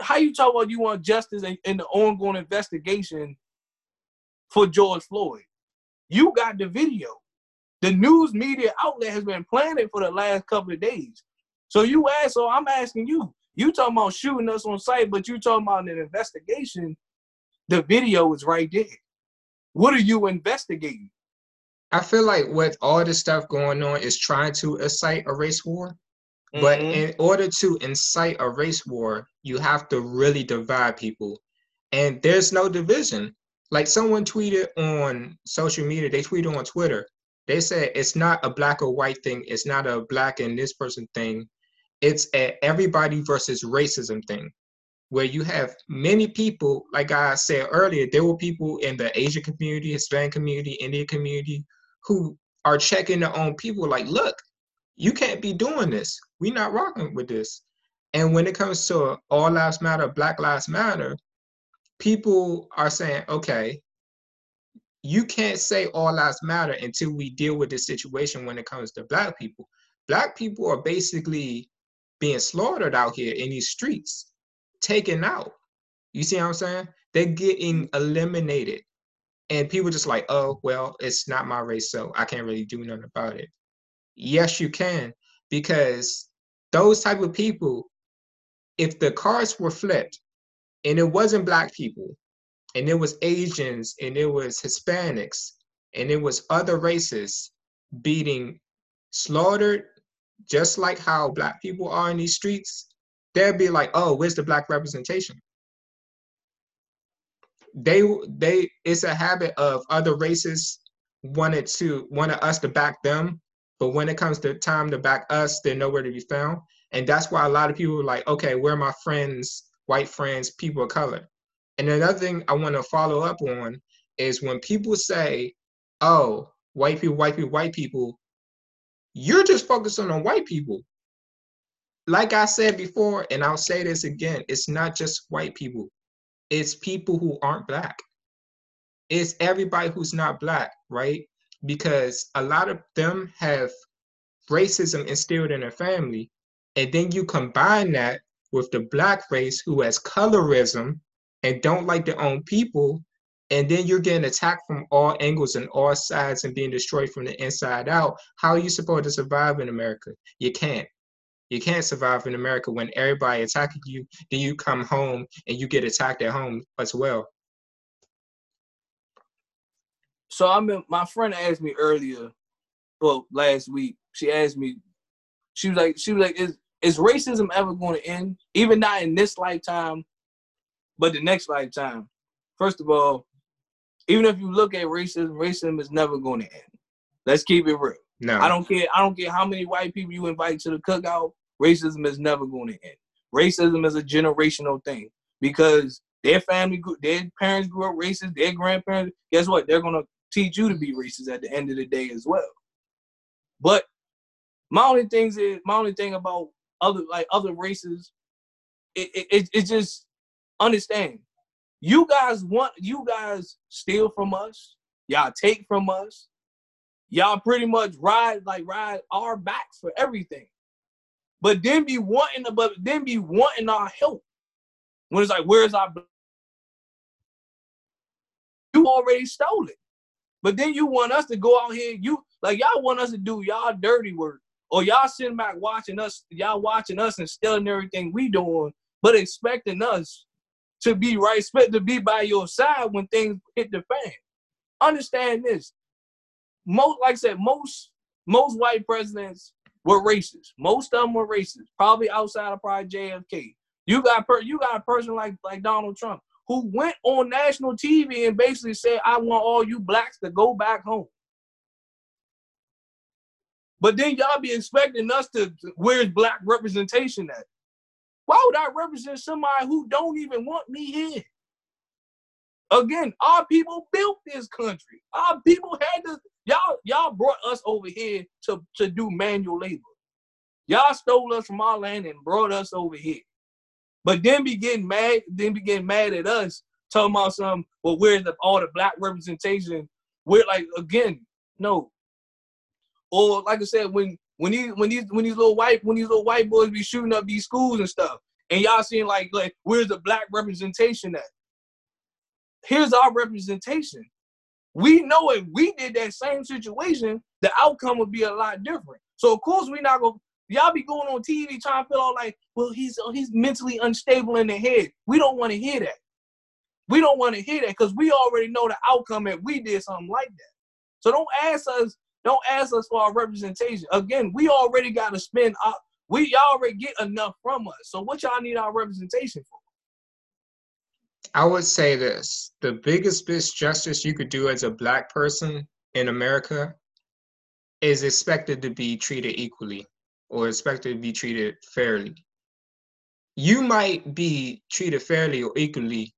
how you talk about you want justice in, in the ongoing investigation for George Floyd? You got the video. The news media outlet has been playing it for the last couple of days. So you ask, so I'm asking you, you talking about shooting us on site, but you talking about an investigation, the video is right there. What are you investigating? I feel like with all this stuff going on is trying to incite a race war. But Mhm. in order to incite a race war, you have to really divide people. And there's no division. Like someone tweeted on social media, they tweeted on Twitter. They said it's not a black or white thing, it's not a black and this person thing. It's a everybody versus racism thing. Where you have many people, like I said earlier, there were people in the Asian community, Hispanic community, Indian community who are checking their own people like, look, you can't be doing this. We're not rocking with this. And when it comes to all lives matter, Black Lives Matter, people are saying, okay, you can't say all lives matter until we deal with this situation when it comes to black people. Black people are basically being slaughtered out here in these streets, taken out. You see what I'm saying? They're getting mm. eliminated. And people just like, oh, well, it's not my race, so I can't really do nothing about it. Yes, you can, because those type of people, if the cards were flipped and it wasn't black people, and it was Asians, and it was Hispanics, and it was other races beating slaughtered, just like how black people are in these streets, they'd be like, oh, where's the black representation? They they it's a habit of other races wanted to wanted us to back them, but when it comes to time to back us, they're nowhere to be found. And that's why a lot of people are like, okay, where are my friends, white friends, people of color? And another thing I want to follow up on is when people say, oh, white people, white people, white people, you're just focusing on white people. Like I said before, and I'll say this again, it's not just white people, it's people who aren't black. It's everybody who's not black, right? Because a lot of them have racism instilled in their family. And then you combine that with the black race who has colorism and don't like their own people, and then you're getting attacked from all angles and all sides and being destroyed from the inside out. How are you supposed to survive in America? You can't. You can't survive in America when everybody attacking you, then you come home and you get attacked at home as well. So I mean, my friend asked me earlier, well, last week. She asked me, she was like, she was like, is is racism ever going to end? Even not in this lifetime, but the next lifetime. First of all, even if you look at racism, racism is never going to end. Let's keep it real. No. I don't care. I don't care how many white people you invite to the cookout. Racism is never going to end. Racism is a generational thing because their family, their parents grew up racist. Their grandparents, guess what? They're gonna teach you to be racist at the end of the day as well. But my only things is my only thing about other like other races, it it, it it's just understand. You guys want you guys steal from us. Y'all take from us y'all pretty much ride like ride our backs for everything. But then be wanting the, but then be wanting our help. When it's like, where's our bl-" you already stole it. But then you want us to go out here, you like y'all want us to do y'all dirty work. Or y'all sitting back watching us, y'all watching us and stealing everything we doing, but expecting us to be right, expect to be by your side when things hit the fan. Understand this most like I said, most most white presidents were racist. Most of them were racist. Probably outside of probably JFK. You got per, you got a person like like Donald Trump who went on national TV and basically said, "I want all you blacks to go back home." But then y'all be expecting us to where's black representation at? Why would I represent somebody who don't even want me here? Again, our people built this country. Our people had to Y'all, y'all brought us over here to, to do manual labor. Y'all stole us from our land and brought us over here. But then be getting mad, then be getting mad at us, talking about some, well, where's the, all the black representation? We're like, again, no. Or like I said, when when these when these when these little white when these little white boys be shooting up these schools and stuff, and y'all seeing like like where's the black representation at? Here's our representation. We know if we did that same situation, the outcome would be a lot different. So of course we're not gonna y'all be going on TV trying to feel all like, well, he's he's mentally unstable in the head. We don't want to hear that. We don't want to hear that because we already know the outcome if we did something like that. So don't ask us, don't ask us for our representation. Again, we already got to spend our, we y'all already get enough from us. So what y'all need our representation for? I would say this the biggest justice you could do as a black person in America is expected to be treated equally or expected to be treated fairly. You might be treated fairly or equally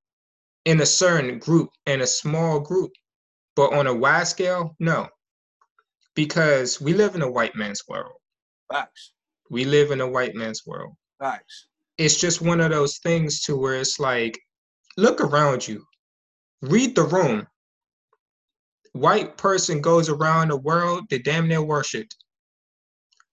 in a certain group, in a small group, but on a wide scale, no. Because we live in a white man's world. Facts. We live in a white man's world. Facts. It's just one of those things to where it's like, look around you, read the room. White person goes around the world, they damn near worshipped.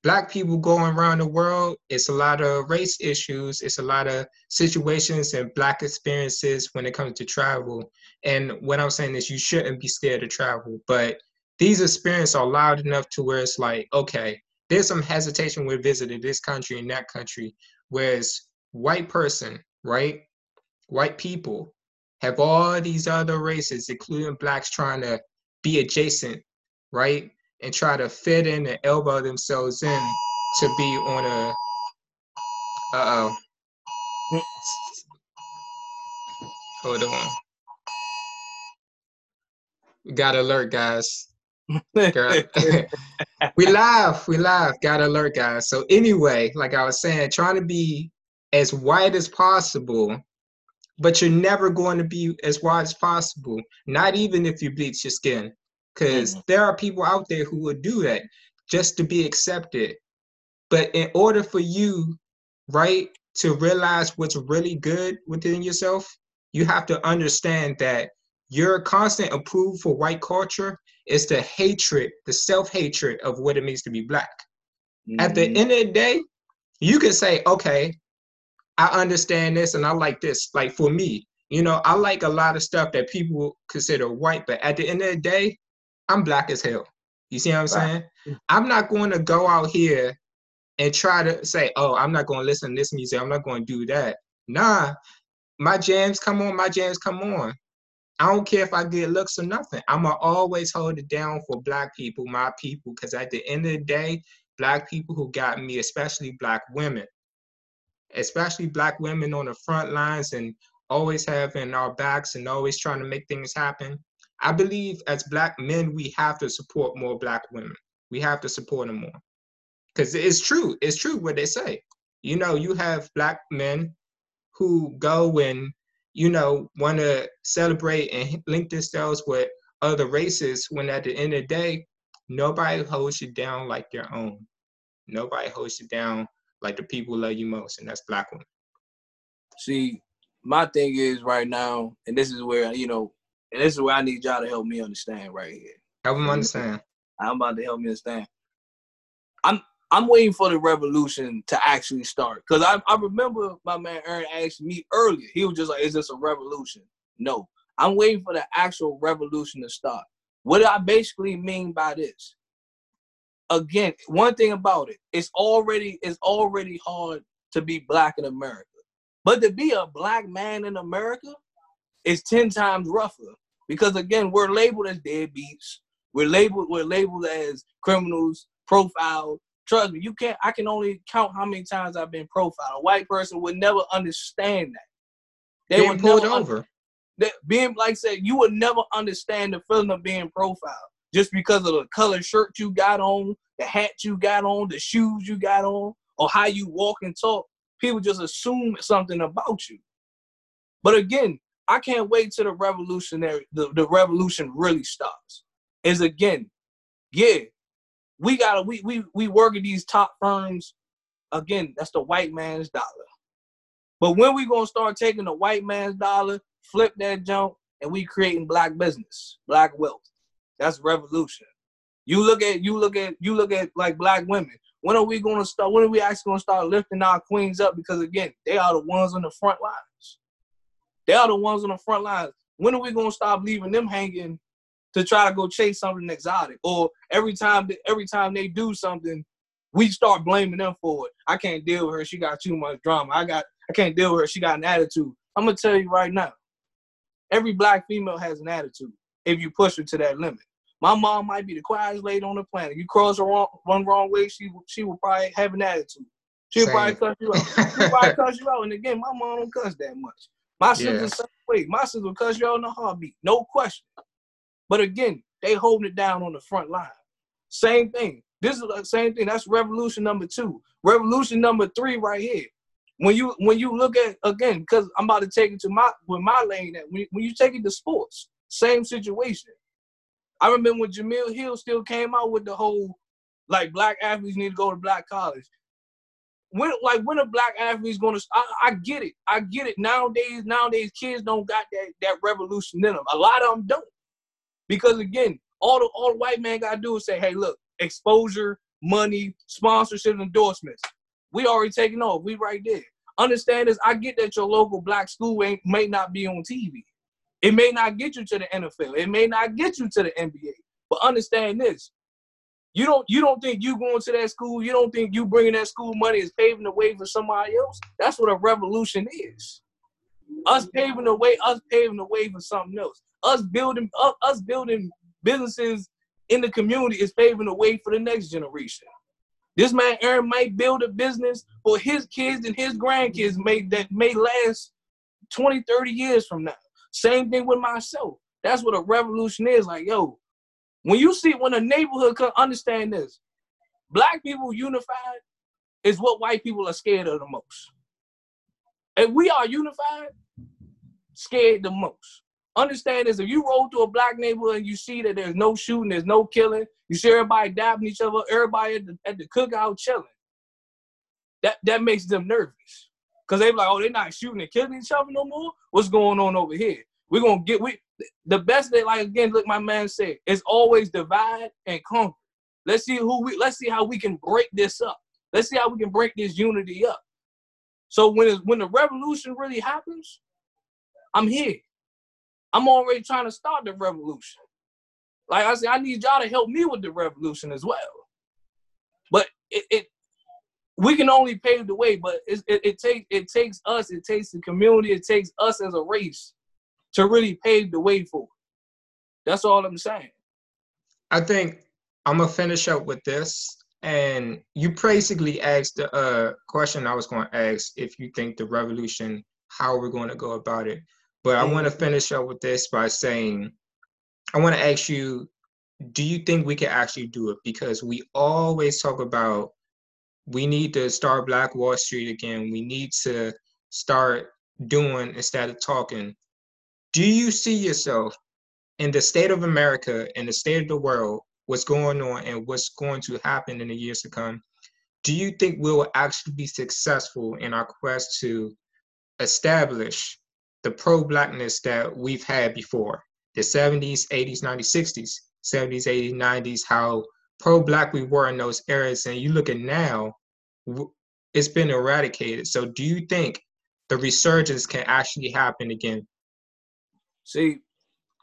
Black people going around the world, it's a lot of race issues, it's a lot of situations and black experiences when it comes to travel. And what I'm saying is you shouldn't be scared to travel, but these experiences are loud enough to where it's like, okay, there's some hesitation with visiting this country and that country, whereas white person, right? White people have all these other races, including blacks, trying to be adjacent, right? And try to fit in and elbow themselves in to be on a. Uh oh. Hold on. Got alert, guys. we laugh, we laugh, got alert, guys. So anyway, like I was saying, trying to be as white as possible but you're never going to be as wide as possible. Not even if you bleach your skin, because mm-hmm. there are people out there who would do that just to be accepted. But in order for you, right, to realize what's really good within yourself, you have to understand that your constant approval for white culture is the hatred, the self-hatred of what it means to be black. Mm-hmm. At the mm-hmm. end of the day, you can say, okay, I understand this and I like this. Like for me, you know, I like a lot of stuff that people consider white, but at the end of the day, I'm black as hell. You see what I'm saying? I'm not going to go out here and try to say, oh, I'm not going to listen to this music. I'm not going to do that. Nah, my jams come on, my jams come on. I don't care if I get looks or nothing. I'm going to always hold it down for black people, my people, because at the end of the day, black people who got me, especially black women, especially black women on the front lines and always having our backs and always trying to make things happen. I believe as black men, we have to support more black women. We have to support them more. Because it's true. It's true what they say. You know, you have black men who go and, you know, want to celebrate and link themselves with other races when at the end of the day, nobody holds you down like your own. Nobody holds you down like the people love you most, and that's black women. See, my thing is right now, and this is where you know, and this is where I need y'all to help me understand right here. Help them understand. I'm about to help me understand. I'm I'm waiting for the revolution to actually start because I I remember my man Aaron asked me earlier. He was just like, "Is this a revolution?" No, I'm waiting for the actual revolution to start. What do I basically mean by this? Again, one thing about it, it's already it's already hard to be black in America. But to be a black man in America is 10 times rougher. Because again, we're labeled as deadbeats. We're labeled, we're labeled as criminals, profiled. Trust me, you can't I can only count how many times I've been profiled. A white person would never understand that. They being would pulled over. that being like I said, you would never understand the feeling of being profiled just because of the color shirt you got on, the hat you got on, the shoes you got on, or how you walk and talk. People just assume something about you. But again, I can't wait till the revolutionary the, the revolution really starts. Is again, yeah, we gotta we we we work at these top firms. Again, that's the white man's dollar. But when we gonna start taking the white man's dollar, flip that junk, and we creating black business, black wealth. That's revolution. You look at you look at you look at like black women. When are we gonna start? When are we actually gonna start lifting our queens up? Because again, they are the ones on the front lines. They are the ones on the front lines. When are we gonna stop leaving them hanging to try to go chase something exotic? Or every time every time they do something, we start blaming them for it. I can't deal with her. She got too much drama. I got I can't deal with her. She got an attitude. I'm gonna tell you right now. every black female has an attitude if you push her to that limit. My mom might be the quietest lady on the planet. You cross her wrong, one wrong way, she she will probably have an attitude. She'll Same. probably cuss you out. She'll probably cuss you out. And again, my mom don't cuss that much. My sister's yeah. the same way. My sister will cuss you out in a heartbeat, no question. But again, they holding it down on the front line. Same thing. This is the same thing. That's revolution number two. Revolution number three right here. When you when you look at again, because I'm about to take it to my with my lane that when, when you take it to sports, same situation. I remember when Jemele Hill still came out with the whole like black athletes need to go to black college. When like when a black athlete's gonna I, I get it. I get it. Nowadays, nowadays kids don't got that that revolution in them. A lot of them don't. Because again, all the all the white man gotta do is say, hey, look, exposure, money, sponsorship, endorsements. We already taking off. We right there. Understand this. I get that your local black school ain't may not be on TV. It may not get you to the NFL. It may not get you to the NBA. But understand this. You don't you don't think you going to that school, you don't think you bringing that school money is paving the way for somebody else? That's what a revolution is. Us paving the way, us paving the way for something else. Us building us building businesses in the community is paving the way for the next generation. This man Aaron might build a business for his kids and his grandkids may that may last 20, 30 years from now. Same thing with myself. That's what a revolution is. Like, yo, when you see when a neighborhood can understand this, black people unified is what white people are scared of the most. If we are unified, scared the most. Understand this: if you roll through a black neighborhood and you see that there's no shooting, there's no killing, you see everybody dabbing each other, everybody at the, at the cookout chilling. That that makes them nervous. Cause they be like, oh, they're not shooting and killing each other no more. What's going on over here? We're gonna get we the best that like again, look, my man said, it's always divide and conquer. Let's see who we let's see how we can break this up. Let's see how we can break this unity up. So when it's, when the revolution really happens, I'm here. I'm already trying to start the revolution. Like I said, I need y'all to help me with the revolution as well. But it, it we can only pave the way, but it, it, it takes it takes us, it takes the community, it takes us as a race to really pave the way for it. That's all I'm saying. I think I'm gonna finish up with this, and you basically asked the uh, question I was going to ask if you think the revolution, how we're going to go about it. But I want to mm-hmm. finish up with this by saying, I want to ask you, do you think we can actually do it? Because we always talk about we need to start Black Wall Street again. We need to start doing instead of talking. Do you see yourself in the state of America and the state of the world, what's going on and what's going to happen in the years to come? Do you think we will actually be successful in our quest to establish the pro blackness that we've had before? The 70s, 80s, 90s, 60s, 70s, 80s, 90s, how pro black we were in those eras. And you look at now, it's been eradicated. So do you think the resurgence can actually happen again? See,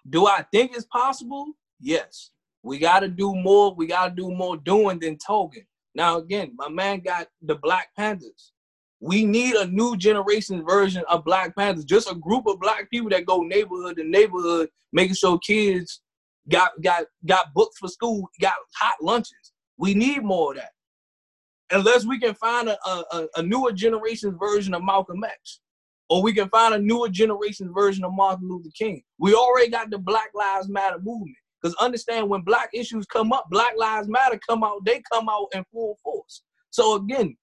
do I think it's possible? Yes. We got to do more. We got to do more doing than talking. Now, again, my man got the Black Panthers. We need a new generation version of Black Panthers. Just a group of black people that go neighborhood to neighborhood, making sure kids got got got books for school, got hot lunches. We need more of that unless we can find a, a, a newer generation's version of Malcolm X, or we can find a newer generation's version of Martin Luther King. We already got the Black Lives Matter movement. Because understand when black issues come up, Black Lives Matter come out, they come out in full force. So again,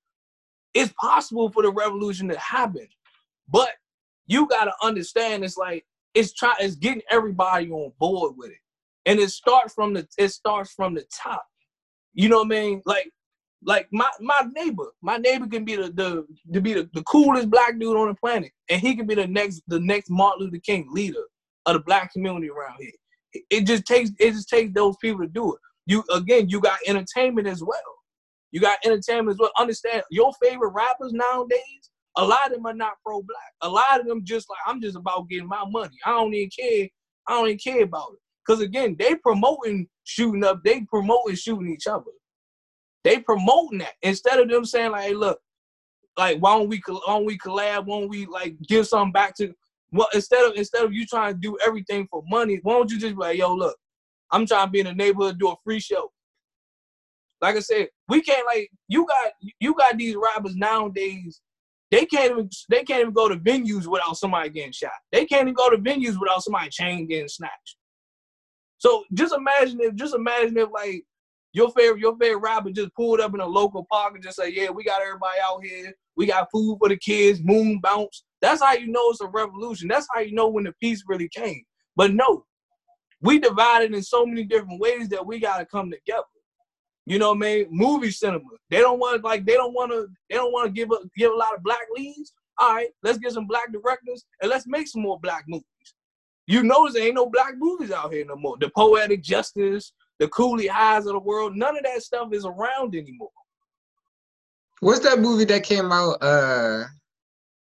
it's possible for the revolution to happen. But you gotta understand it's like it's trying it's getting everybody on board with it. And it starts from the it starts from the top. You know what I mean? Like like my my neighbor, my neighbor can be the the to be the, the coolest black dude on the planet, and he can be the next the next Martin Luther King leader of the black community around here. It, just takes it just takes those people to do it. You again, you got entertainment as well. You got entertainment as well. Understand your favorite rappers nowadays. A lot of them are not pro-black. A lot of them just like I'm just about getting my money. I don't even care. I don't even care about it. Cause again, they promoting shooting up. They promoting shooting each other. They promoting that instead of them saying like, hey, look, like why don't we why don't we collab? Why don't we like give something back to? well, instead of instead of you trying to do everything for money, why don't you just be like, yo, look, I'm trying to be in the neighborhood, do a free show. Like I said, we can't like you got you got these rappers nowadays. They can't even they can't even go to venues without somebody getting shot. They can't even go to venues without somebody chain getting snatched. So just imagine if just imagine if like your favorite your favorite rapper just pulled up in a local park and just say, Yeah, we got everybody out here. We got food for the kids, moon bounce. That's how you know it's a revolution. That's how you know when the peace really came. But no, we divided in so many different ways that we gotta come together. You know what I mean? Movie cinema. They don't want like they don't want to they don't want to give a give a lot of black leads. All right, let's get some black directors and let's make some more black movies. You notice there ain't no black movies out here no more. The poetic justice, the Cooley Highs of the world, none of that stuff is around anymore. What's that movie that came out? Uh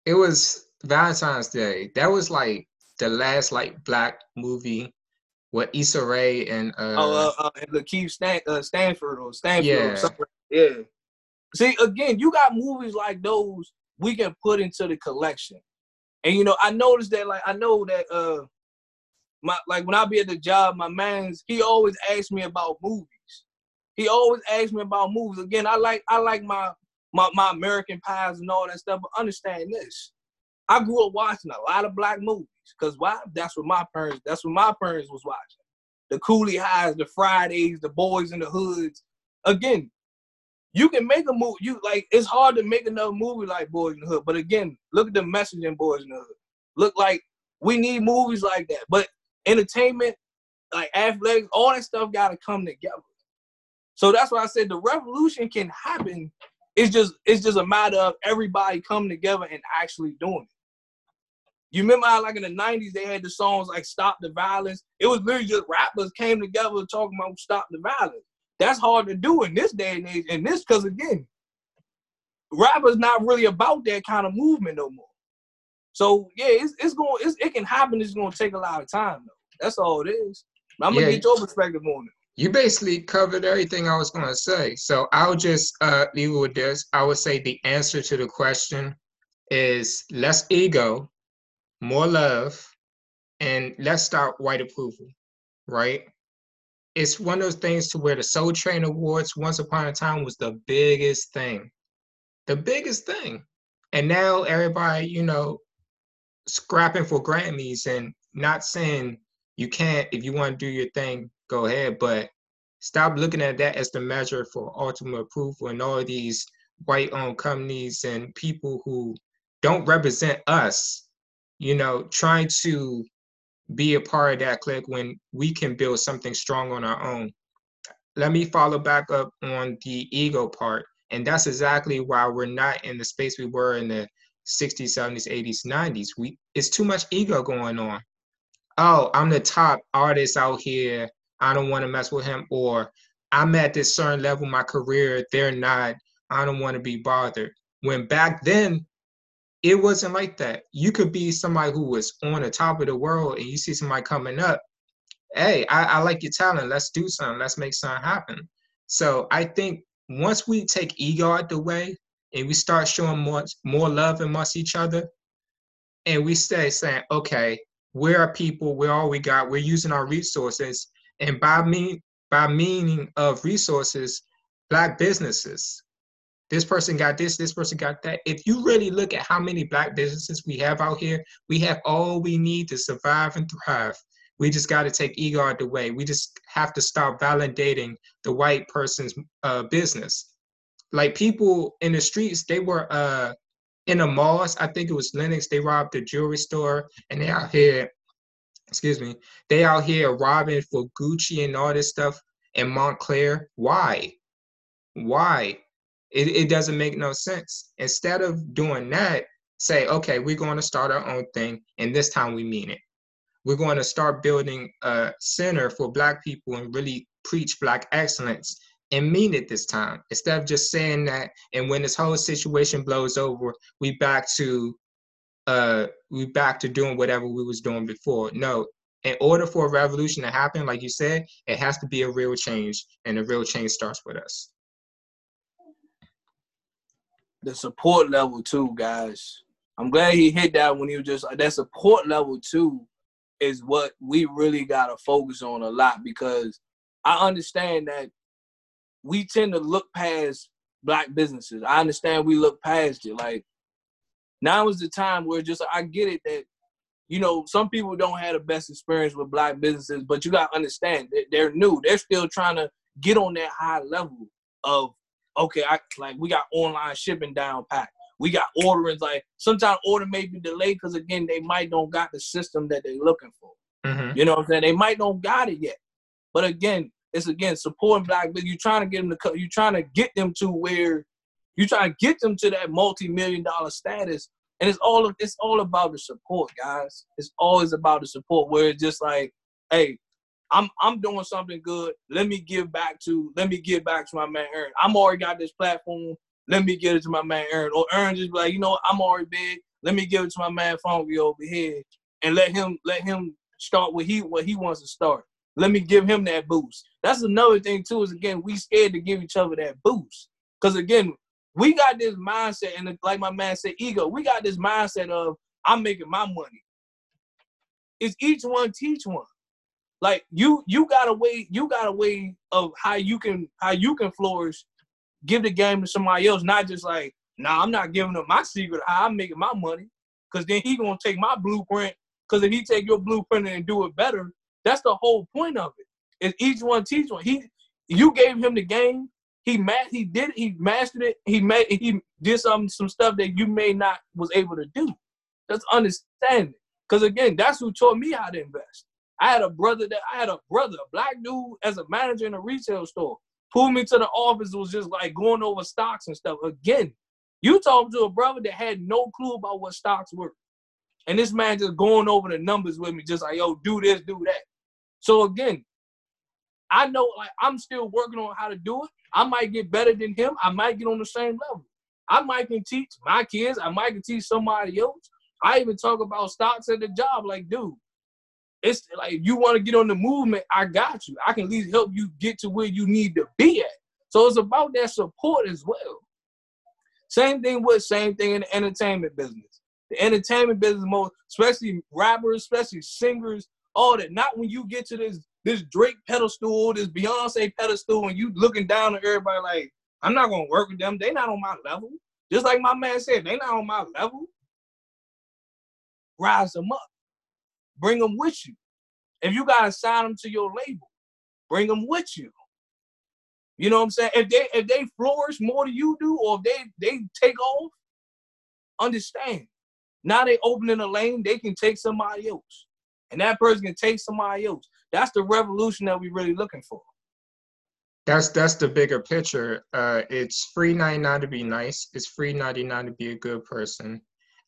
it was Valentine's Day. That was like the last like black movie with Issa Rae and uh oh uh, uh and LaKeith Stan- uh, Stanford or Stanford yeah. or something. Yeah. See, again, you got movies like those we can put into the collection. And you know, I noticed that like I know that uh my like when I be at the job, my man's he always asks me about movies. He always asks me about movies. Again, I like I like my my my American pies and all that stuff, but understand this. I grew up watching a lot of black movies. Cause why? That's what my parents that's what my parents was watching. The Cooley Highs, the Fridays, the Boys in the Hoods. Again, you can make a movie. You like it's hard to make another movie like Boys in the Hood. But again, look at the message in Boys in the Hood. Look like we need movies like that. But entertainment, like athletics, all that stuff got to come together. So that's why I said the revolution can happen. It's just it's just a matter of everybody coming together and actually doing it. You remember how like in the 90s they had the songs like Stop the Violence? It was literally just rappers came together talking about stop the violence. That's hard to do in this day and age. And this because again, rappers not really about that kind of movement no more. So yeah, it's it's going it's, it can happen. It's going to take a lot of time though. That's all it is. I'm gonna yeah. get your perspective on it. You basically covered everything I was gonna say. So I'll just uh, leave it with this. I would say the answer to the question is less ego, more love, and let's start white approval, right? It's one of those things to where the Soul Train Awards once upon a time was the biggest thing, the biggest thing, and now everybody, you know, scrapping for Grammys and not saying you can't if you want to do your thing go ahead but stop looking at that as the measure for ultimate approval and all these white owned companies and people who don't represent us you know trying to be a part of that clique when we can build something strong on our own. Let me follow back up on the ego part and that's exactly why we're not in the space we were in the 60s 70s 80s 90s we it's too much ego going on oh, I'm the top artist out here. I don't want to mess with him. Or I'm at this certain level in my career. They're not. I don't want to be bothered. When back then, it wasn't like that. You could be somebody who was on the top of the world and you see somebody coming up. Hey, I, I like your talent. Let's do something. Let's make something happen. So I think once we take ego out the way and we start showing more more love amongst each other, and we stay saying, okay, where are people, where are we got, we're using our resources. And by mean by meaning of resources, black businesses. This person got this, this person got that. If you really look at how many black businesses we have out here, we have all we need to survive and thrive. We just got to take ego out the way. We just have to stop validating the white person's uh, business. Like people in the streets, they were uh, in the malls. I think it was Lenox. They robbed a jewelry store, and they out here. Excuse me. They out here robbing for Gucci and all this stuff in Montclair. Why? Why? It, it doesn't make no sense. Instead of doing that, say, okay, we're going to start our own thing, and this time we mean it. We're going to start building a center for Black people and really preach Black excellence and mean it this time. Instead of just saying that and when this whole situation blows over we back to uh we back to doing whatever we was doing before. No in order for a revolution to happen like you said it has to be a real change and the real change starts with us. The support level too guys. I'm glad he hit that when he was just that support level too is what we really gotta focus on a lot because I understand that we tend to look past black businesses. I understand we look past it. Like now is the time where just I get it that you know some people don't have the best experience with black businesses, but you gotta understand that they're new. They're still trying to get on that high level of okay, I like we got online shipping down pat. We got ordering like sometimes order may be delayed because again they might don't got the system that they're looking for. Mm-hmm. You know what I'm saying? They might don't got it yet. But again, it's again supporting black but you're trying to get them to you're trying to get them to where you're trying to get them to that multi-million dollar status. And it's all it's all about the support, guys. It's always about the support where it's just like, hey, I'm I'm doing something good. Let me give back to let me give back to my man Aaron. I'm already got this platform. Let me give it to my man Aaron. Or Aaron just like, you know, I'm already big. Let me give it to my man Funky over here and let him let him start what he what he wants to start. Let me give him that boost. That's another thing too. Is again we scared to give each other that boost because again we got this mindset and like my man said, ego. We got this mindset of I'm making my money. It's each one teach one like you you got a way you got a way of how you can how you can flourish give the game to somebody else not just like nah i'm not giving up my secret how i'm making my money because then he gonna take my blueprint because if he take your blueprint and do it better that's the whole point of it is each one teach one he you gave him the game he ma- he did he mastered it he made he did some some stuff that you may not was able to do just understand it because again that's who taught me how to invest I had a brother that I had a brother, a black dude, as a manager in a retail store. Pulled me to the office, was just like going over stocks and stuff. Again, you talking to a brother that had no clue about what stocks were. And this man just going over the numbers with me, just like, yo, do this, do that. So again, I know like I'm still working on how to do it. I might get better than him. I might get on the same level. I might can teach my kids. I might can teach somebody else. I even talk about stocks at the job. Like, dude, it's like you want to get on the movement, I got you. I can at least help you get to where you need to be at. So it's about that support as well. Same thing with same thing in the entertainment business. The entertainment business, most especially rappers, especially singers, all that. Not when you get to this this Drake pedestal, this Beyonce pedestal, and you looking down at everybody like, I'm not gonna work with them. They not on my level. Just like my man said, they not on my level. Rise them up. Bring them with you. If you gotta sign them to your label, bring them with you. You know what I'm saying? If they if they flourish more than you do, or if they they take off, understand. Now they opening a lane, they can take somebody else, and that person can take somebody else. That's the revolution that we're really looking for. That's that's the bigger picture. Uh, it's free ninety nine to be nice. It's free ninety nine to be a good person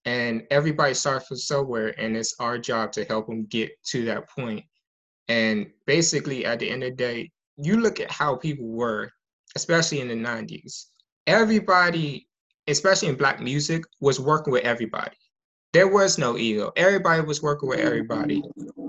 and everybody starts from somewhere and it's our job to help them get to that point. point and basically at the end of the day you look at how people were especially in the 90s everybody especially in black music was working with everybody there was no ego everybody was working with everybody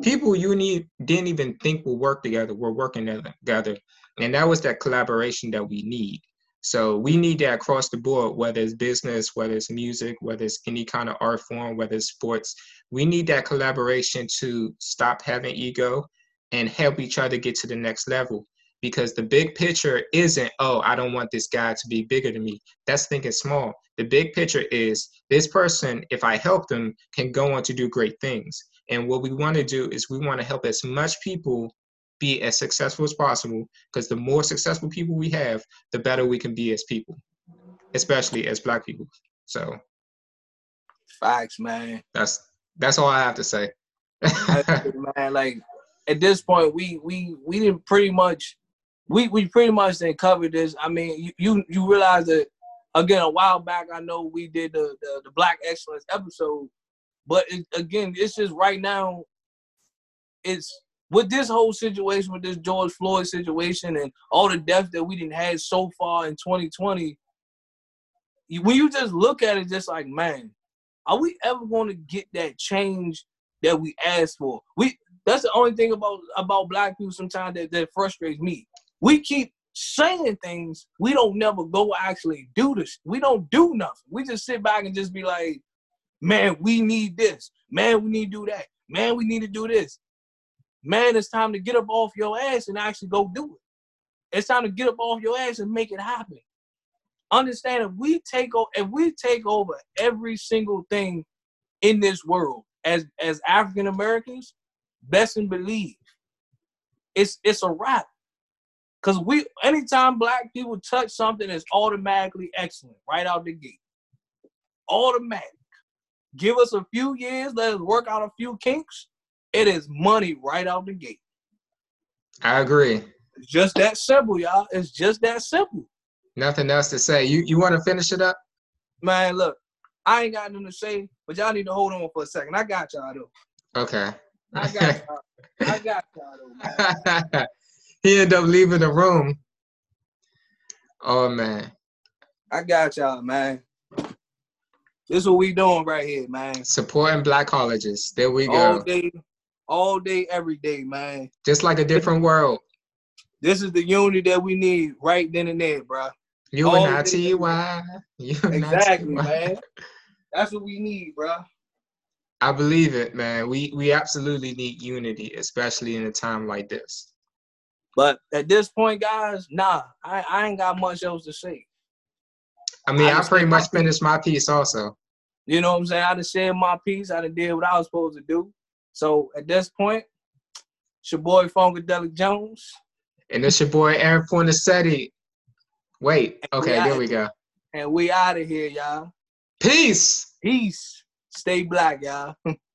people you need didn't even think will work together were working together and that was that collaboration that we need so we need that across the board, whether it's business, whether it's music, whether it's any kind of art form, whether it's sports. We need that collaboration to stop having ego and help each other get to the next level. Because the big picture isn't, oh, I don't want this guy to be bigger than me. That's thinking small. The big picture is this person, if I help them, can go on to do great things. And what we want to do is we want to help as much people be as successful as possible because the more successful people we have, the better we can be as people, especially as black people. So facts, man. That's that's all I have to say. man, like at this point we we we didn't pretty much we we pretty much didn't cover this. I mean, you you, you realize that again a while back I know we did the the, the Black Excellence episode, but it, again it's just right now it's with this whole situation, with this George Floyd situation, and all the deaths that we didn't have so far in 2020, when you just look at it, just like, man, are we ever going to get that change that we asked for? We that's the only thing about about black people sometimes that, that frustrates me. We keep saying things, we don't never go actually do this. We don't do nothing. We just sit back and just be like, Man, we need this. Man, we need to do that. Man, we need to do this. Man, it's time to get up off your ass and actually go do it. It's time to get up off your ass and make it happen. Understand if we take over if we take over every single thing in this world as as African Americans, best and believe it's it's a wrap. Cause we anytime black people touch something, it's automatically excellent right out the gate. Automatic. Give us a few years, let us work out a few kinks. It is money right out the gate. I agree. It's just that simple, y'all. It's just that simple. Nothing else to say. You you want to finish it up? Man, look, I ain't got nothing to say, but y'all need to hold on for a second. I got y'all though. Okay. I got y'all. I got y'all though. He ended up leaving the room. Oh man. I got y'all, man. This is what we doing right here, man. Supporting black colleges. There we go. All day, all day, every day, man. Just like a different world. This is the unity that we need right then and there, bro. You All and I T Y. You and I T Exactly, man. That's what we need, bro. I believe it, man. We we absolutely need unity, especially in a time like this. But at this point, guys, nah, I, I ain't got much else to say. I mean, I I, pretty much finished my piece also. You know what I'm saying? I done said my piece. I done did what I was supposed to do. So at this point, it's your boy Funkadelic Jones. And it's your boy Aaron Fornasetti. Wait, okay, we there we go. And we out of here, y'all. Peace. Peace. Stay black, y'all.